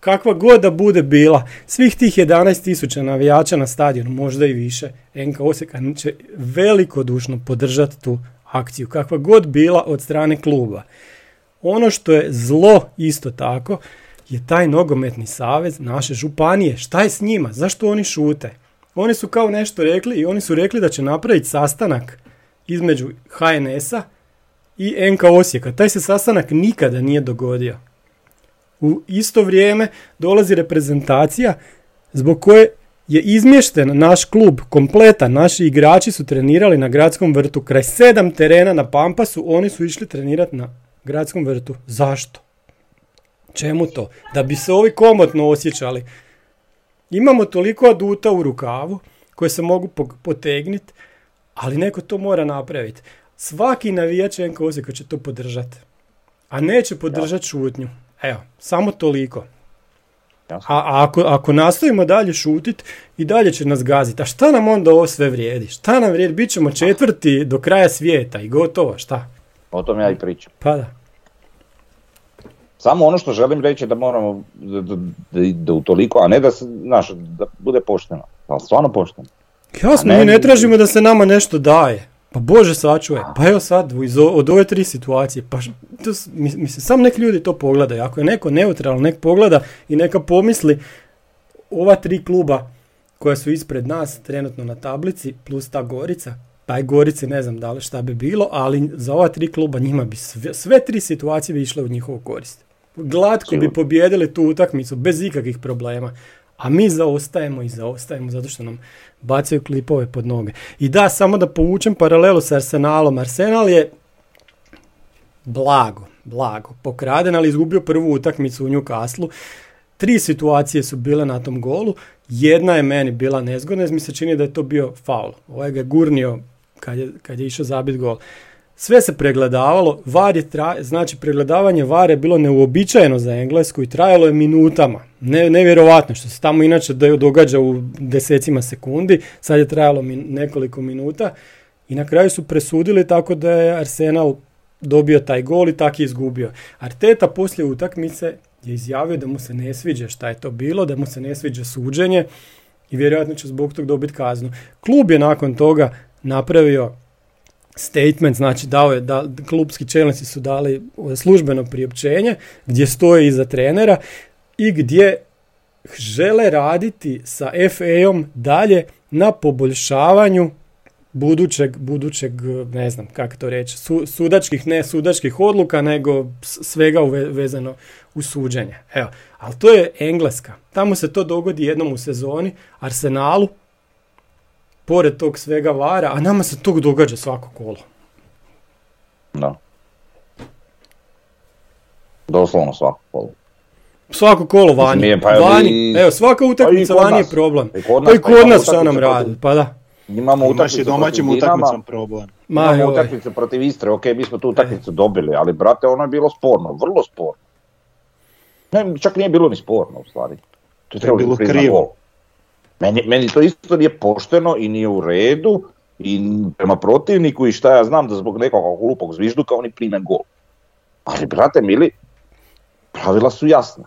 Kakva god da bude bila, svih tih 11.000 navijača na stadionu, možda i više, NK Osijeka će velikodušno podržati tu akciju, kakva god bila od strane kluba. Ono što je zlo isto tako je taj nogometni savez naše županije. Šta je s njima? Zašto oni šute? Oni su kao nešto rekli i oni su rekli da će napraviti sastanak između HNS-a i NK Osijeka. Taj se sastanak nikada nije dogodio. U isto vrijeme dolazi reprezentacija zbog koje je izmješten naš klub kompletan. Naši igrači su trenirali na gradskom vrtu. Kraj sedam terena na Pampasu oni su išli trenirati na gradskom vrtu. Zašto? Čemu to? Da bi se ovi komotno osjećali. Imamo toliko aduta u rukavu koje se mogu potegniti, ali neko to mora napraviti. Svaki navijač NK Osijeka će to podržati. A neće podržati šutnju. Evo, samo toliko. A, ako, ako nastavimo dalje šutit, i dalje će nas gaziti. A šta nam onda ovo sve vrijedi? Šta nam vrijedi? Bićemo četvrti do kraja svijeta i gotovo, šta? O tom ja i pričam. Pa da. Samo ono što želim reći da moramo da, da, da utoliko, a ne da se, znaš, da bude pošteno. Ali stvarno pošteno. Jasno, mi ne tražimo da se nama nešto daje. Pa Bože sačuvaj, pa evo sad od ove tri situacije, pa to, mislim, sam nek ljudi to pogledaju, ako je neko neutralan, nek pogleda i neka pomisli ova tri kluba koja su ispred nas trenutno na tablici, plus ta Gorica, pa je Gorici ne znam da li šta bi bilo, ali za ova tri kluba njima bi sve, sve tri situacije bi išle u njihovu korist. Glatko bi pobjedili tu utakmicu bez ikakvih problema. A mi zaostajemo i zaostajemo zato što nam bacaju klipove pod noge. I da, samo da povučem paralelu s Arsenalom. Arsenal je blago, blago pokraden, ali izgubio prvu utakmicu u Newcastle. Tri situacije su bile na tom golu. Jedna je meni bila nezgodna, mi se čini da je to bio faul. Ovaj ga gurnio kad je, kad je išao zabit gol. Sve se pregledavalo, var je tra... znači pregledavanje vare je bilo neuobičajeno za Englesku i trajalo je minutama. Ne, nevjerovatno što se tamo inače događa u desecima sekundi, sad je trajalo nekoliko minuta i na kraju su presudili tako da je Arsenal dobio taj gol i tak je izgubio. Arteta poslije utakmice je izjavio da mu se ne sviđa šta je to bilo, da mu se ne sviđa suđenje i vjerojatno će zbog tog dobiti kaznu. Klub je nakon toga napravio statement, znači dao je, da, klubski čelnici su dali službeno priopćenje gdje stoje iza trenera i gdje žele raditi sa FA-om dalje na poboljšavanju budućeg, budućeg, ne znam kako to reći, su, sudačkih, ne sudačkih odluka, nego svega vezano u suđenje. Evo, ali to je Engleska. Tamo se to dogodi jednom u sezoni, Arsenalu, pored tog svega vara, a nama se to događa svako kolo. Da. Doslovno svako kolo. Svako kolo vani. Pa vani. Evo, svaka pa utakmica vani je problem. I kod nas, pa i kod nas šta nam radi, pa da. Imamo utakmicu domaćim utakmicom problem. Ma, Imamo joj. utakmice protiv Istre, ok, mi smo tu utakmicu dobili, ali brate, ono je bilo sporno, vrlo sporno. Ne, čak nije bilo ni sporno, u stvari. To je bilo krivo. Meni, meni to isto nije pošteno i nije u redu i prema protivniku i šta ja znam da zbog nekog glupog zvižduka oni prime gol. Ali, brate, mili, pravila su jasna.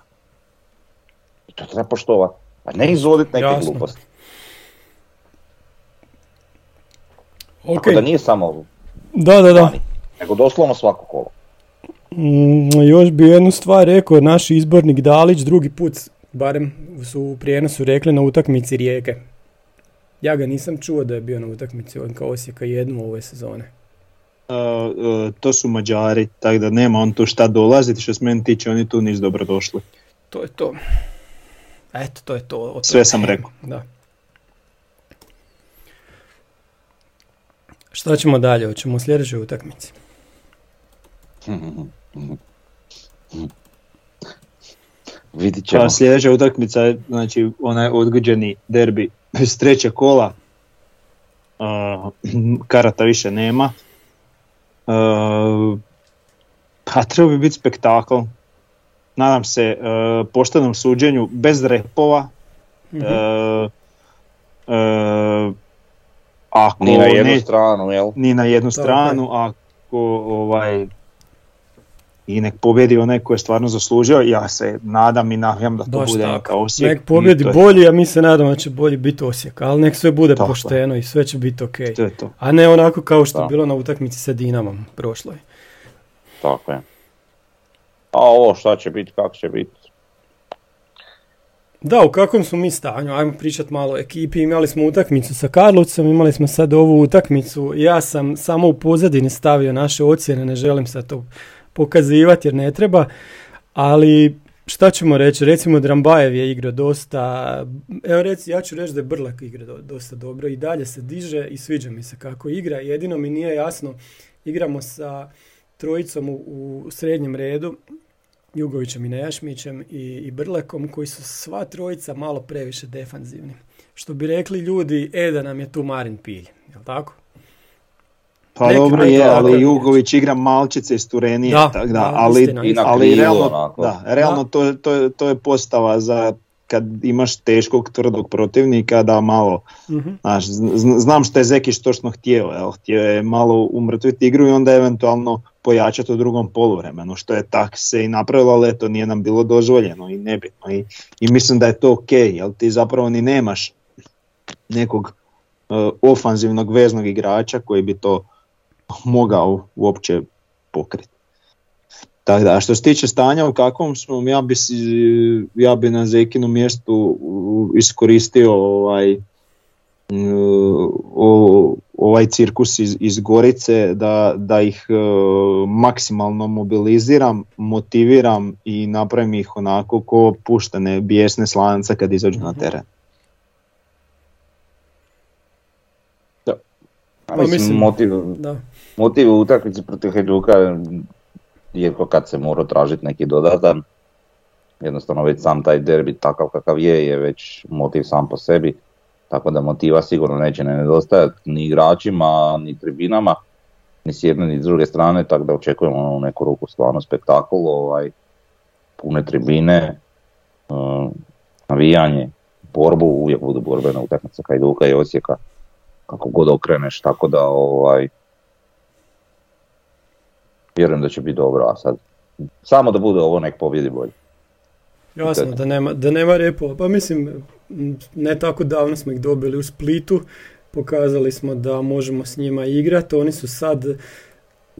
I to treba poštovati. A ne izvoditi neke Jasno. gluposti. Ok, Tako da nije samo da, da, da. nego doslovno svako kolo. Mm, još bi jednu stvar rekao, naš izbornik Dalić drugi put, barem su u prijenosu rekli na utakmici Rijeke. Ja ga nisam čuo da je bio na utakmici ONK Osijeka jednu ove sezone. Uh, uh, to su Mađari, tako da nema on tu šta dolaziti, što se meni tiče oni tu nisu dobro došli. To je to. Eto, to je to. o Sve sam rekao. Da. Šta ćemo dalje? Hoćemo u sljedećoj utakmici. Vidit ćemo. Pa sljedeća utakmica je znači, onaj odgođeni derbi iz treće kola. Uh, karata više nema. Uh, pa treba bi biti spektakl. Nadam se uh, poštenom suđenju bez repova. Uh, ako Ni na jednu ne- stranu, jel? ni na jednu Tako stranu, ako ovaj i nek pobjedi onaj ko je stvarno zaslužio, ja se nadam i navijam da to Baš bude tako. neka Osijek. Nek pobjedi je- bolji, a mi se nadamo da će bolji biti Osijek, ali nek sve bude Tako je. pošteno i sve će biti ok. To je to. A ne onako kao što je bilo na utakmici sa Dinamom prošloj. Tako je. A ovo šta će biti, kako će biti. Da, u kakvom smo mi stanju? Ajmo pričat malo o ekipi. Imali smo utakmicu sa Karlovcem, imali smo sad ovu utakmicu. Ja sam samo u pozadini stavio naše ocjene, ne želim sad to pokazivati jer ne treba. Ali šta ćemo reći? Recimo Drambajev je igrao dosta, evo reci, ja ću reći da je Brlak igra do- dosta dobro i dalje se diže i sviđa mi se kako igra. Jedino mi nije jasno, igramo sa trojicom u, u srednjem redu, Jugovićem i Nejašmićem i, i Brlekom koji su sva trojica malo previše defanzivni. Što bi rekli ljudi, e da nam je tu Marin Pilj, jel tako? Pa Neki dobro je, ali. Jugović igra malčice iz Turenije, Da, tak da, da, ali, istina, ali realno, onako. da, realno Da. to, to, to je postava za kad imaš teškog tvrdog protivnika da malo, Mhm. znaš, zn- znam što je Zekić točno htio, jel, htio je malo umrtviti igru i onda eventualno pojačati u drugom poluvremenu, što je tak se i napravilo, ali eto nije nam bilo dozvoljeno i nebitno i, i mislim da je to ok, jel ti zapravo ni nemaš nekog e, ofanzivnog veznog igrača koji bi to mogao uopće pokriti. Tako da, a što se tiče stanja u kakvom smo, ja bi, ja bi na Zekinu mjestu iskoristio ovaj, mm, ovaj cirkus iz, iz Gorice, da, da ih e, maksimalno mobiliziram, motiviram i napravim ih onako ko puštene bijesne slance kad izađu na teren. A Pa mislim, mislim- motiv, Da. Motiv u utakmici protiv Hajduka je kad se mora tražiti neki dodatan. Jednostavno već sam taj derbi takav kakav je, je već motiv sam po sebi. Tako da motiva sigurno neće ne nedostajati ni igračima, ni tribinama, ni s jedne ni s druge strane, tako da očekujemo u neku ruku stvarno spektakl, ovaj, pune tribine, uh, navijanje, borbu, uvijek budu borbene utakmice Hajduka i Osijeka, kako god okreneš, tako da ovaj, vjerujem da će biti dobro, a sad samo da bude ovo nek pobjedi bolje. Jasno, da nema, da nema repova. Pa mislim, ne tako davno smo ih dobili u Splitu. Pokazali smo da možemo s njima igrati. Oni su sad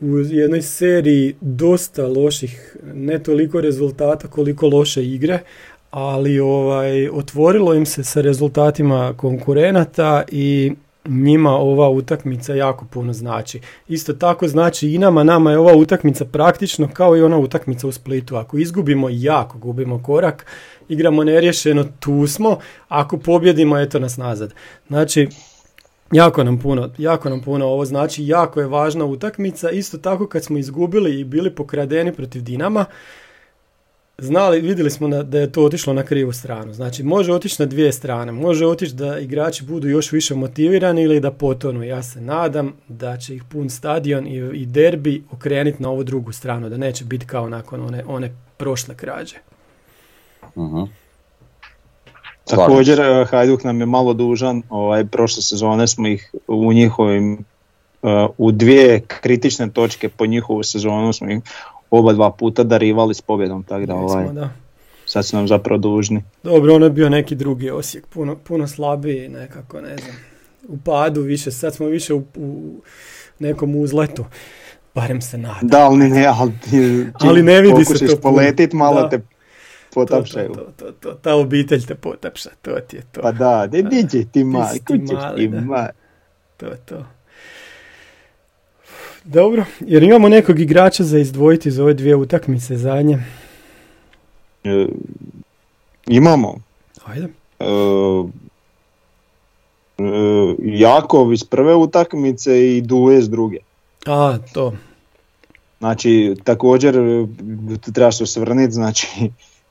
u jednoj seriji dosta loših, ne toliko rezultata koliko loše igre, ali ovaj otvorilo im se sa rezultatima konkurenata i njima ova utakmica jako puno znači. Isto tako znači i nama, nama je ova utakmica praktično kao i ona utakmica u Splitu. Ako izgubimo, jako gubimo korak, igramo neriješeno, tu smo, ako pobjedimo, eto nas nazad. Znači, Jako nam puno, jako nam puno ovo znači, jako je važna utakmica. Isto tako kad smo izgubili i bili pokradeni protiv Dinama, znali, vidjeli smo da, da je to otišlo na krivu stranu. Znači, može otići na dvije strane. Može otići da igrači budu još više motivirani ili da potonu. Ja se nadam da će ih pun stadion i, i derbi okrenuti na ovu drugu stranu. Da neće biti kao nakon one, one prošle krađe. Mhm. Također eh, Hajduk nam je malo dužan, ovaj, prošle sezone smo ih u njihovim, eh, u dvije kritične točke po njihovu sezonu smo ih oba dva puta darivali s pobjedom, tako da, ovaj, Jesmo, da. sad su nam zapravo dužni. Dobro, ono je bio neki drugi Osijek, puno, puno slabiji nekako, ne znam, u padu više, sad smo više u, u nekom uzletu, barem se nadam. Da, ali ne, ali, Ali ne vidi se to poletit, malo Da. te To, potapšaju. to, to, to, ta obitelj te potapša, to ti je to. Pa da, će ti ti mali, ti mali. To je to. Dobro, jer imamo nekog igrača za izdvojiti za ove dvije utakmice zadnje. E, imamo Ajde. e, e, Jakov iz prve utakmice i Duje s druge. A, to. Znači, također e, treba se osvrniti, znači,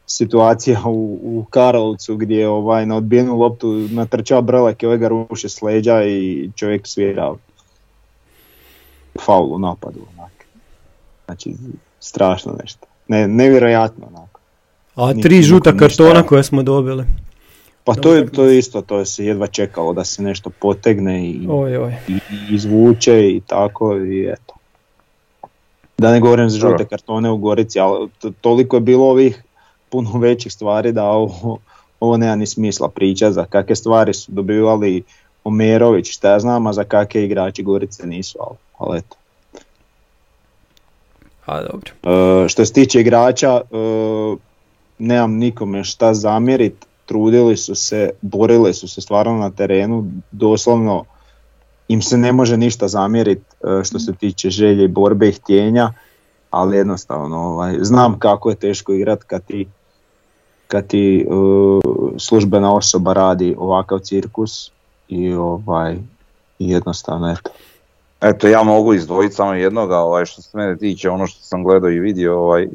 situacija u, u Karlovcu gdje je ovaj, na odbijenu loptu natrčao Brelek i ovaj ga ruše s leđa i čovjek svira faul u napadu. Onak. Znači, strašno nešto. Ne, nevjerojatno onako. A tri žuta ništa. kartona koje smo dobili. Pa to je, to je isto, to je se jedva čekalo da se nešto potegne i, Oj, oj. i, i izvuče i tako i eto. Da ne govorim za žute kartone u Gorici, ali to- toliko je bilo ovih puno većih stvari da ovo, ovo nema ni smisla priča za kakve stvari su dobivali Omerović, šta ja znam, a za kakve igrači Gorice nisu, ali, ali eto. A, dobro. E, što se tiče igrača, e, nemam nikome šta zamjerit, trudili su se, borili su se stvarno na terenu, doslovno im se ne može ništa zamjerit e, što se tiče želje, borbe i htjenja, ali jednostavno ovaj, znam kako je teško igrat kad ti, kad ti e, službena osoba radi ovakav cirkus i ovaj i jednostavno eto. Eto, ja mogu izdvojiti samo jednoga, ovaj, što se mene tiče, ono što sam gledao i vidio, ovaj,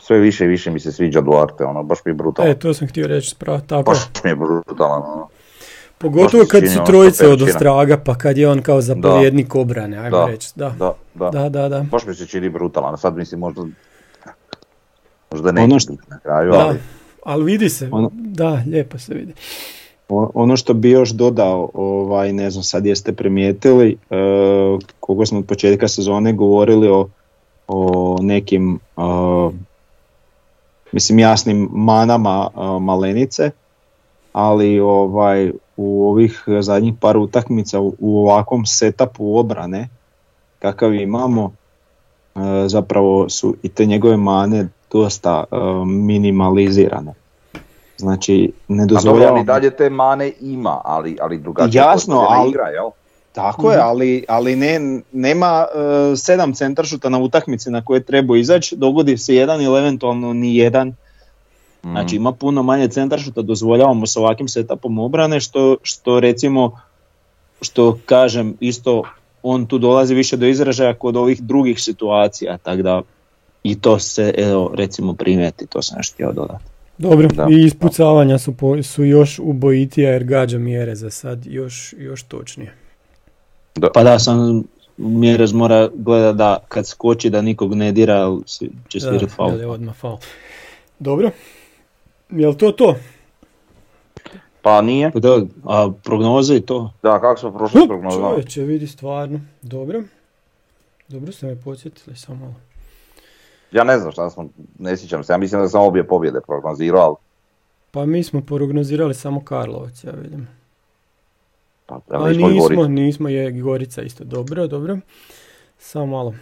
sve više i više mi se sviđa Duarte, ono, baš mi je brutalan. E, to sam htio reći, spravo, tako. Baš mi je brutalan, ono. Pogotovo kad su ono trojice od. Ostraga, pa kad je on kao zapovjednik obrane, ajmo Da. reći. Da. Da, da, da, da, da. baš mi se čini brutalan, sad mislim možda, možda neće Ono što- na kraju, Da, ali ali vidi se, Ono- da, lijepo se vidi. Ono što bi još dodao, ovaj, ne znam sad jeste primijetili, e, koliko smo od početka sezone govorili o, o nekim e, mislim jasnim manama e, Malenice, ali ovaj u ovih zadnjih par utakmica u, u ovakvom setupu obrane kakav imamo e, zapravo su i te njegove mane dosta e, minimalizirane. Znači ne A dobro, dozvoljavamo on i dalje te mane ima, ali, ali drugačije Jasno, ali- igra, jel? Tako je, ali, ali ne, nema e, sedam centaršuta na utakmici na koje treba izaći, dogodi se jedan ili eventualno ni jedan. Mm. Znači ima puno manje centaršuta, dozvoljavamo s ovakvim setupom obrane, što, što recimo, što kažem, isto on tu dolazi više do izražaja kod ovih drugih situacija, tako da i to se, evo, recimo primijeti, to sam još htio dodati. Dobro, Da. i ispucavanja su, po, su još ubojitija jer gađa mjere za sad još, još točnije. Pa da, sam Mjerez mora gleda da kad skoči da nikog ne dira, će svirat faul. je odmah faul. Dobro, jel to to? Pa nije. Pa Da, a prognoze i to? Da, kako smo prošli s prognozama? Čovječe, vidi stvarno. Dobro. Dobro ste me podsjetili, samo malo. Ja ne znam šta smo, ne sjećam se, ja mislim da sam obje pobjede prognozirao, ali Pa mi smo prognozirali samo Karlovac, ja vidim. pa, A ali nismo nismo, je Gorica isto. Dobro, dobro. Samo malo.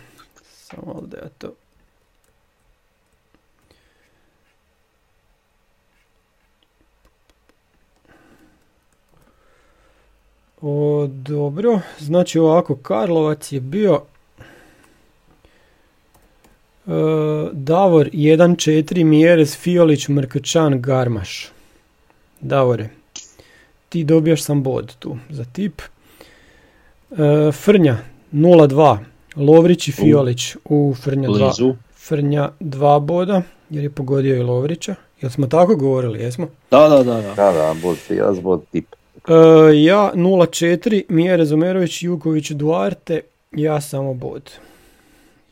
Samo malo da ja to... O, dobro, znači ovako, Karlovac je bio Davor 1-4, Mjerez, Fiolić, Mrkčan, Garmaš. Davore, ti dobijaš sam bod tu za tip. E, Frnja 0-2, Lovrić i Fiolić u Frnja 2. Blizu. Frnja 2 boda, jer je pogodio i Lovrića. Jel smo tako govorili, jesmo? Da, da, da. da. Da, da, bod ja bod tip. E, ja 0-4, Mija Razumerović, Juković, Duarte, ja samo bod.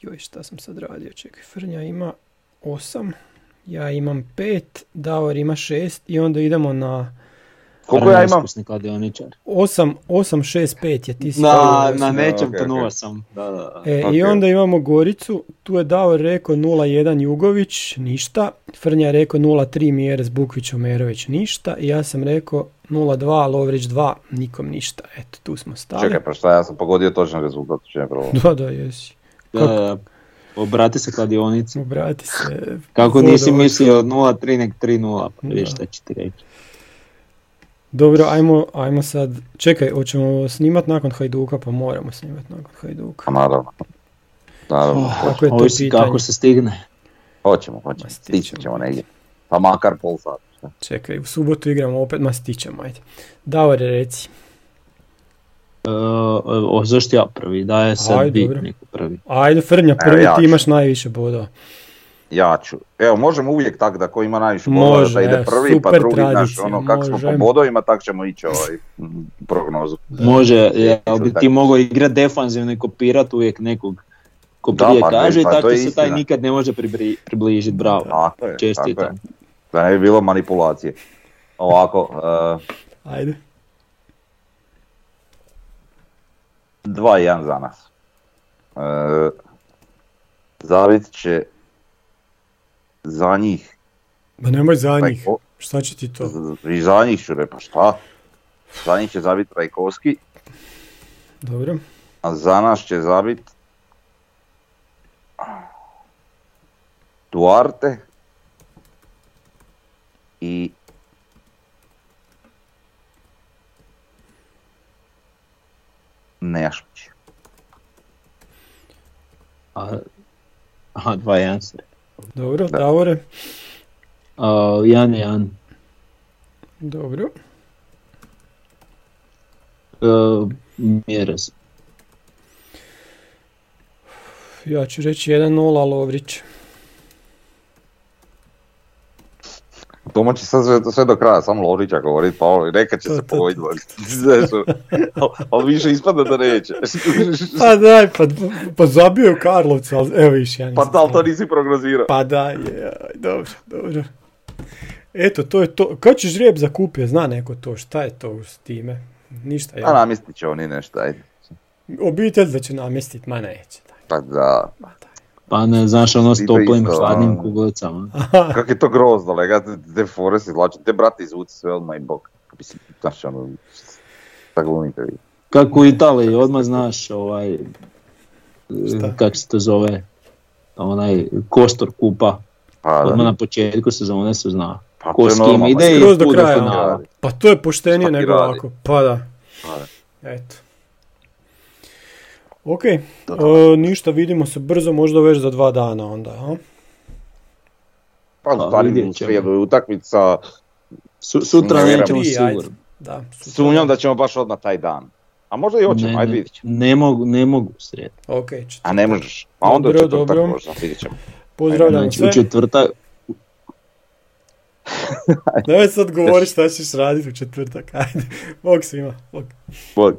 Joj, šta sam sad radio, čekaj, Frnja ima 8, ja imam 5, Davor ima 6 i onda idemo na Koliko ja imam? Iskusni kladioničar. 8, 8, 6, 5 je ti si Na, to- na nečem ok, ok. tonuo sam. Da, da, da. E, Ok. I onda imamo Goricu, tu je Davor rekao 0-1 Jugović, ništa. Frnja je rekao 0-3 Mjeres Bukvić Omerović, ništa. I ja sam rekao 0-2 Lovrić 2, nikom ništa. Eto, tu smo stali. Čekaj, pa šta, ja sam pogodio točan rezultat, če je prvo. Da, da, jesi. Da, da, da. Obrati se kladionici. Obrati se. Kako nisi mislio 0-3 nek 3-0, pa vidiš šta će ti reći. Dobro, ajmo, ajmo sad. Čekaj, hoćemo snimat nakon Hajduka, pa moramo snimat nakon Hajduka. Pa naravno. Naravno, Oh, Kako je to ovisi pitanje? kako se stigne. hoćemo, hoćemo. Stići stićemo. ćemo negdje. Pa makar pol sata. Čekaj, u subotu igramo opet, ma stićemo, ajde. Davor, reci. E, o, zašto ja prvi? Daje sad Ajde, bit dobro. neko prvi. Ajde, Frnja, Evo, prvi ja ti ću. imaš najviše bodova. Ja ću. Evo, možemo uvijek tak da ko ima najviše bodova da ide evo, prvi, pa drugi, znaš, tradicija, ono, kako smo po bodovima, tak ćemo ići ovaj prognozu. Može, jel bi tako. ti mogao igrat defanzivno i kopirat uvijek nekog ko Da, prije pa, kaže, pa, tako se taj istina. nikad ne može pribri, približiti, bravo. Tako je, tako je. Čestitam. Da ne bi bilo manipulacije. Ovako, uh, Ajde. 2-1 za nas. Uh, Zavit će za njih. Ma nemoj za njih. Rajko- Šta će ti to? I za njih ću reći, pa šta? Za njih će zabit Rajkovski, Dobro. a za nas će zabit Duarte i Nejašmić. A, aha, 2-1 se. Dobro, Da. Davore. A, Jan Jan. Dobro. Uh, Mjerez. Ja ću reći 1-0 Lovrić. Domaći sad sve, sve do kraja, samo Lovrića govorit, pa ovo, neka će To, se pogoditi. Ono, ali više ispada da neće. Pa daj, pa, pa zabio je u Karlovcu, ali evo viš ja Pa nisam da, ali to nisi prognozirao. Pa daj, je, dobro, dobro. Eto, to je to. Kad ćeš žrijeb zakupio, zna neko to, šta je to s time? Ništa, A ja. namjestit će oni nešto, ajde. Obitelj da će namjestit, ma neće. Daj, Pa da, ma daj. Pa ne, znaš ono s toplim isto, hladnim ono. kuglicama. kak je to grozno, lega, te, fore se izvlače, te brati izvuci sve odmah i bok. Mislim, znaš, ono, šta glumite vi. Kako u Italiji, odmah znaš ovaj, kak se to zove, onaj kostor kupa, Pa odmah da, na početku sezone se zna. pa Ko s kim ide i do kraja. finala. Pa to je poštenije nego radi. ovako. Pa da. Pa da. Eto. Ok, e, ništa, vidimo se brzo, možda već za dva dana onda, a? Pa u stvari ćemo. je utakmica, Su, sutra nećemo Prije, ajde. sigurno. Da. sumnjam da ćemo baš odmah taj dan. A možda i hoćemo, Ne, ajde ne, vidit ćemo. ne mogu, ne mogu sred. Ok, A četvrtak. ne možeš. Pa onda u Dobro, četvrtak dobro. možda, vidjet ćemo. Pozdravljam Znači sve. u četvrtak, Nemoj sad govori šta ćeš raditi u četvrtak, ajde. Bog svima. Bog. Bog.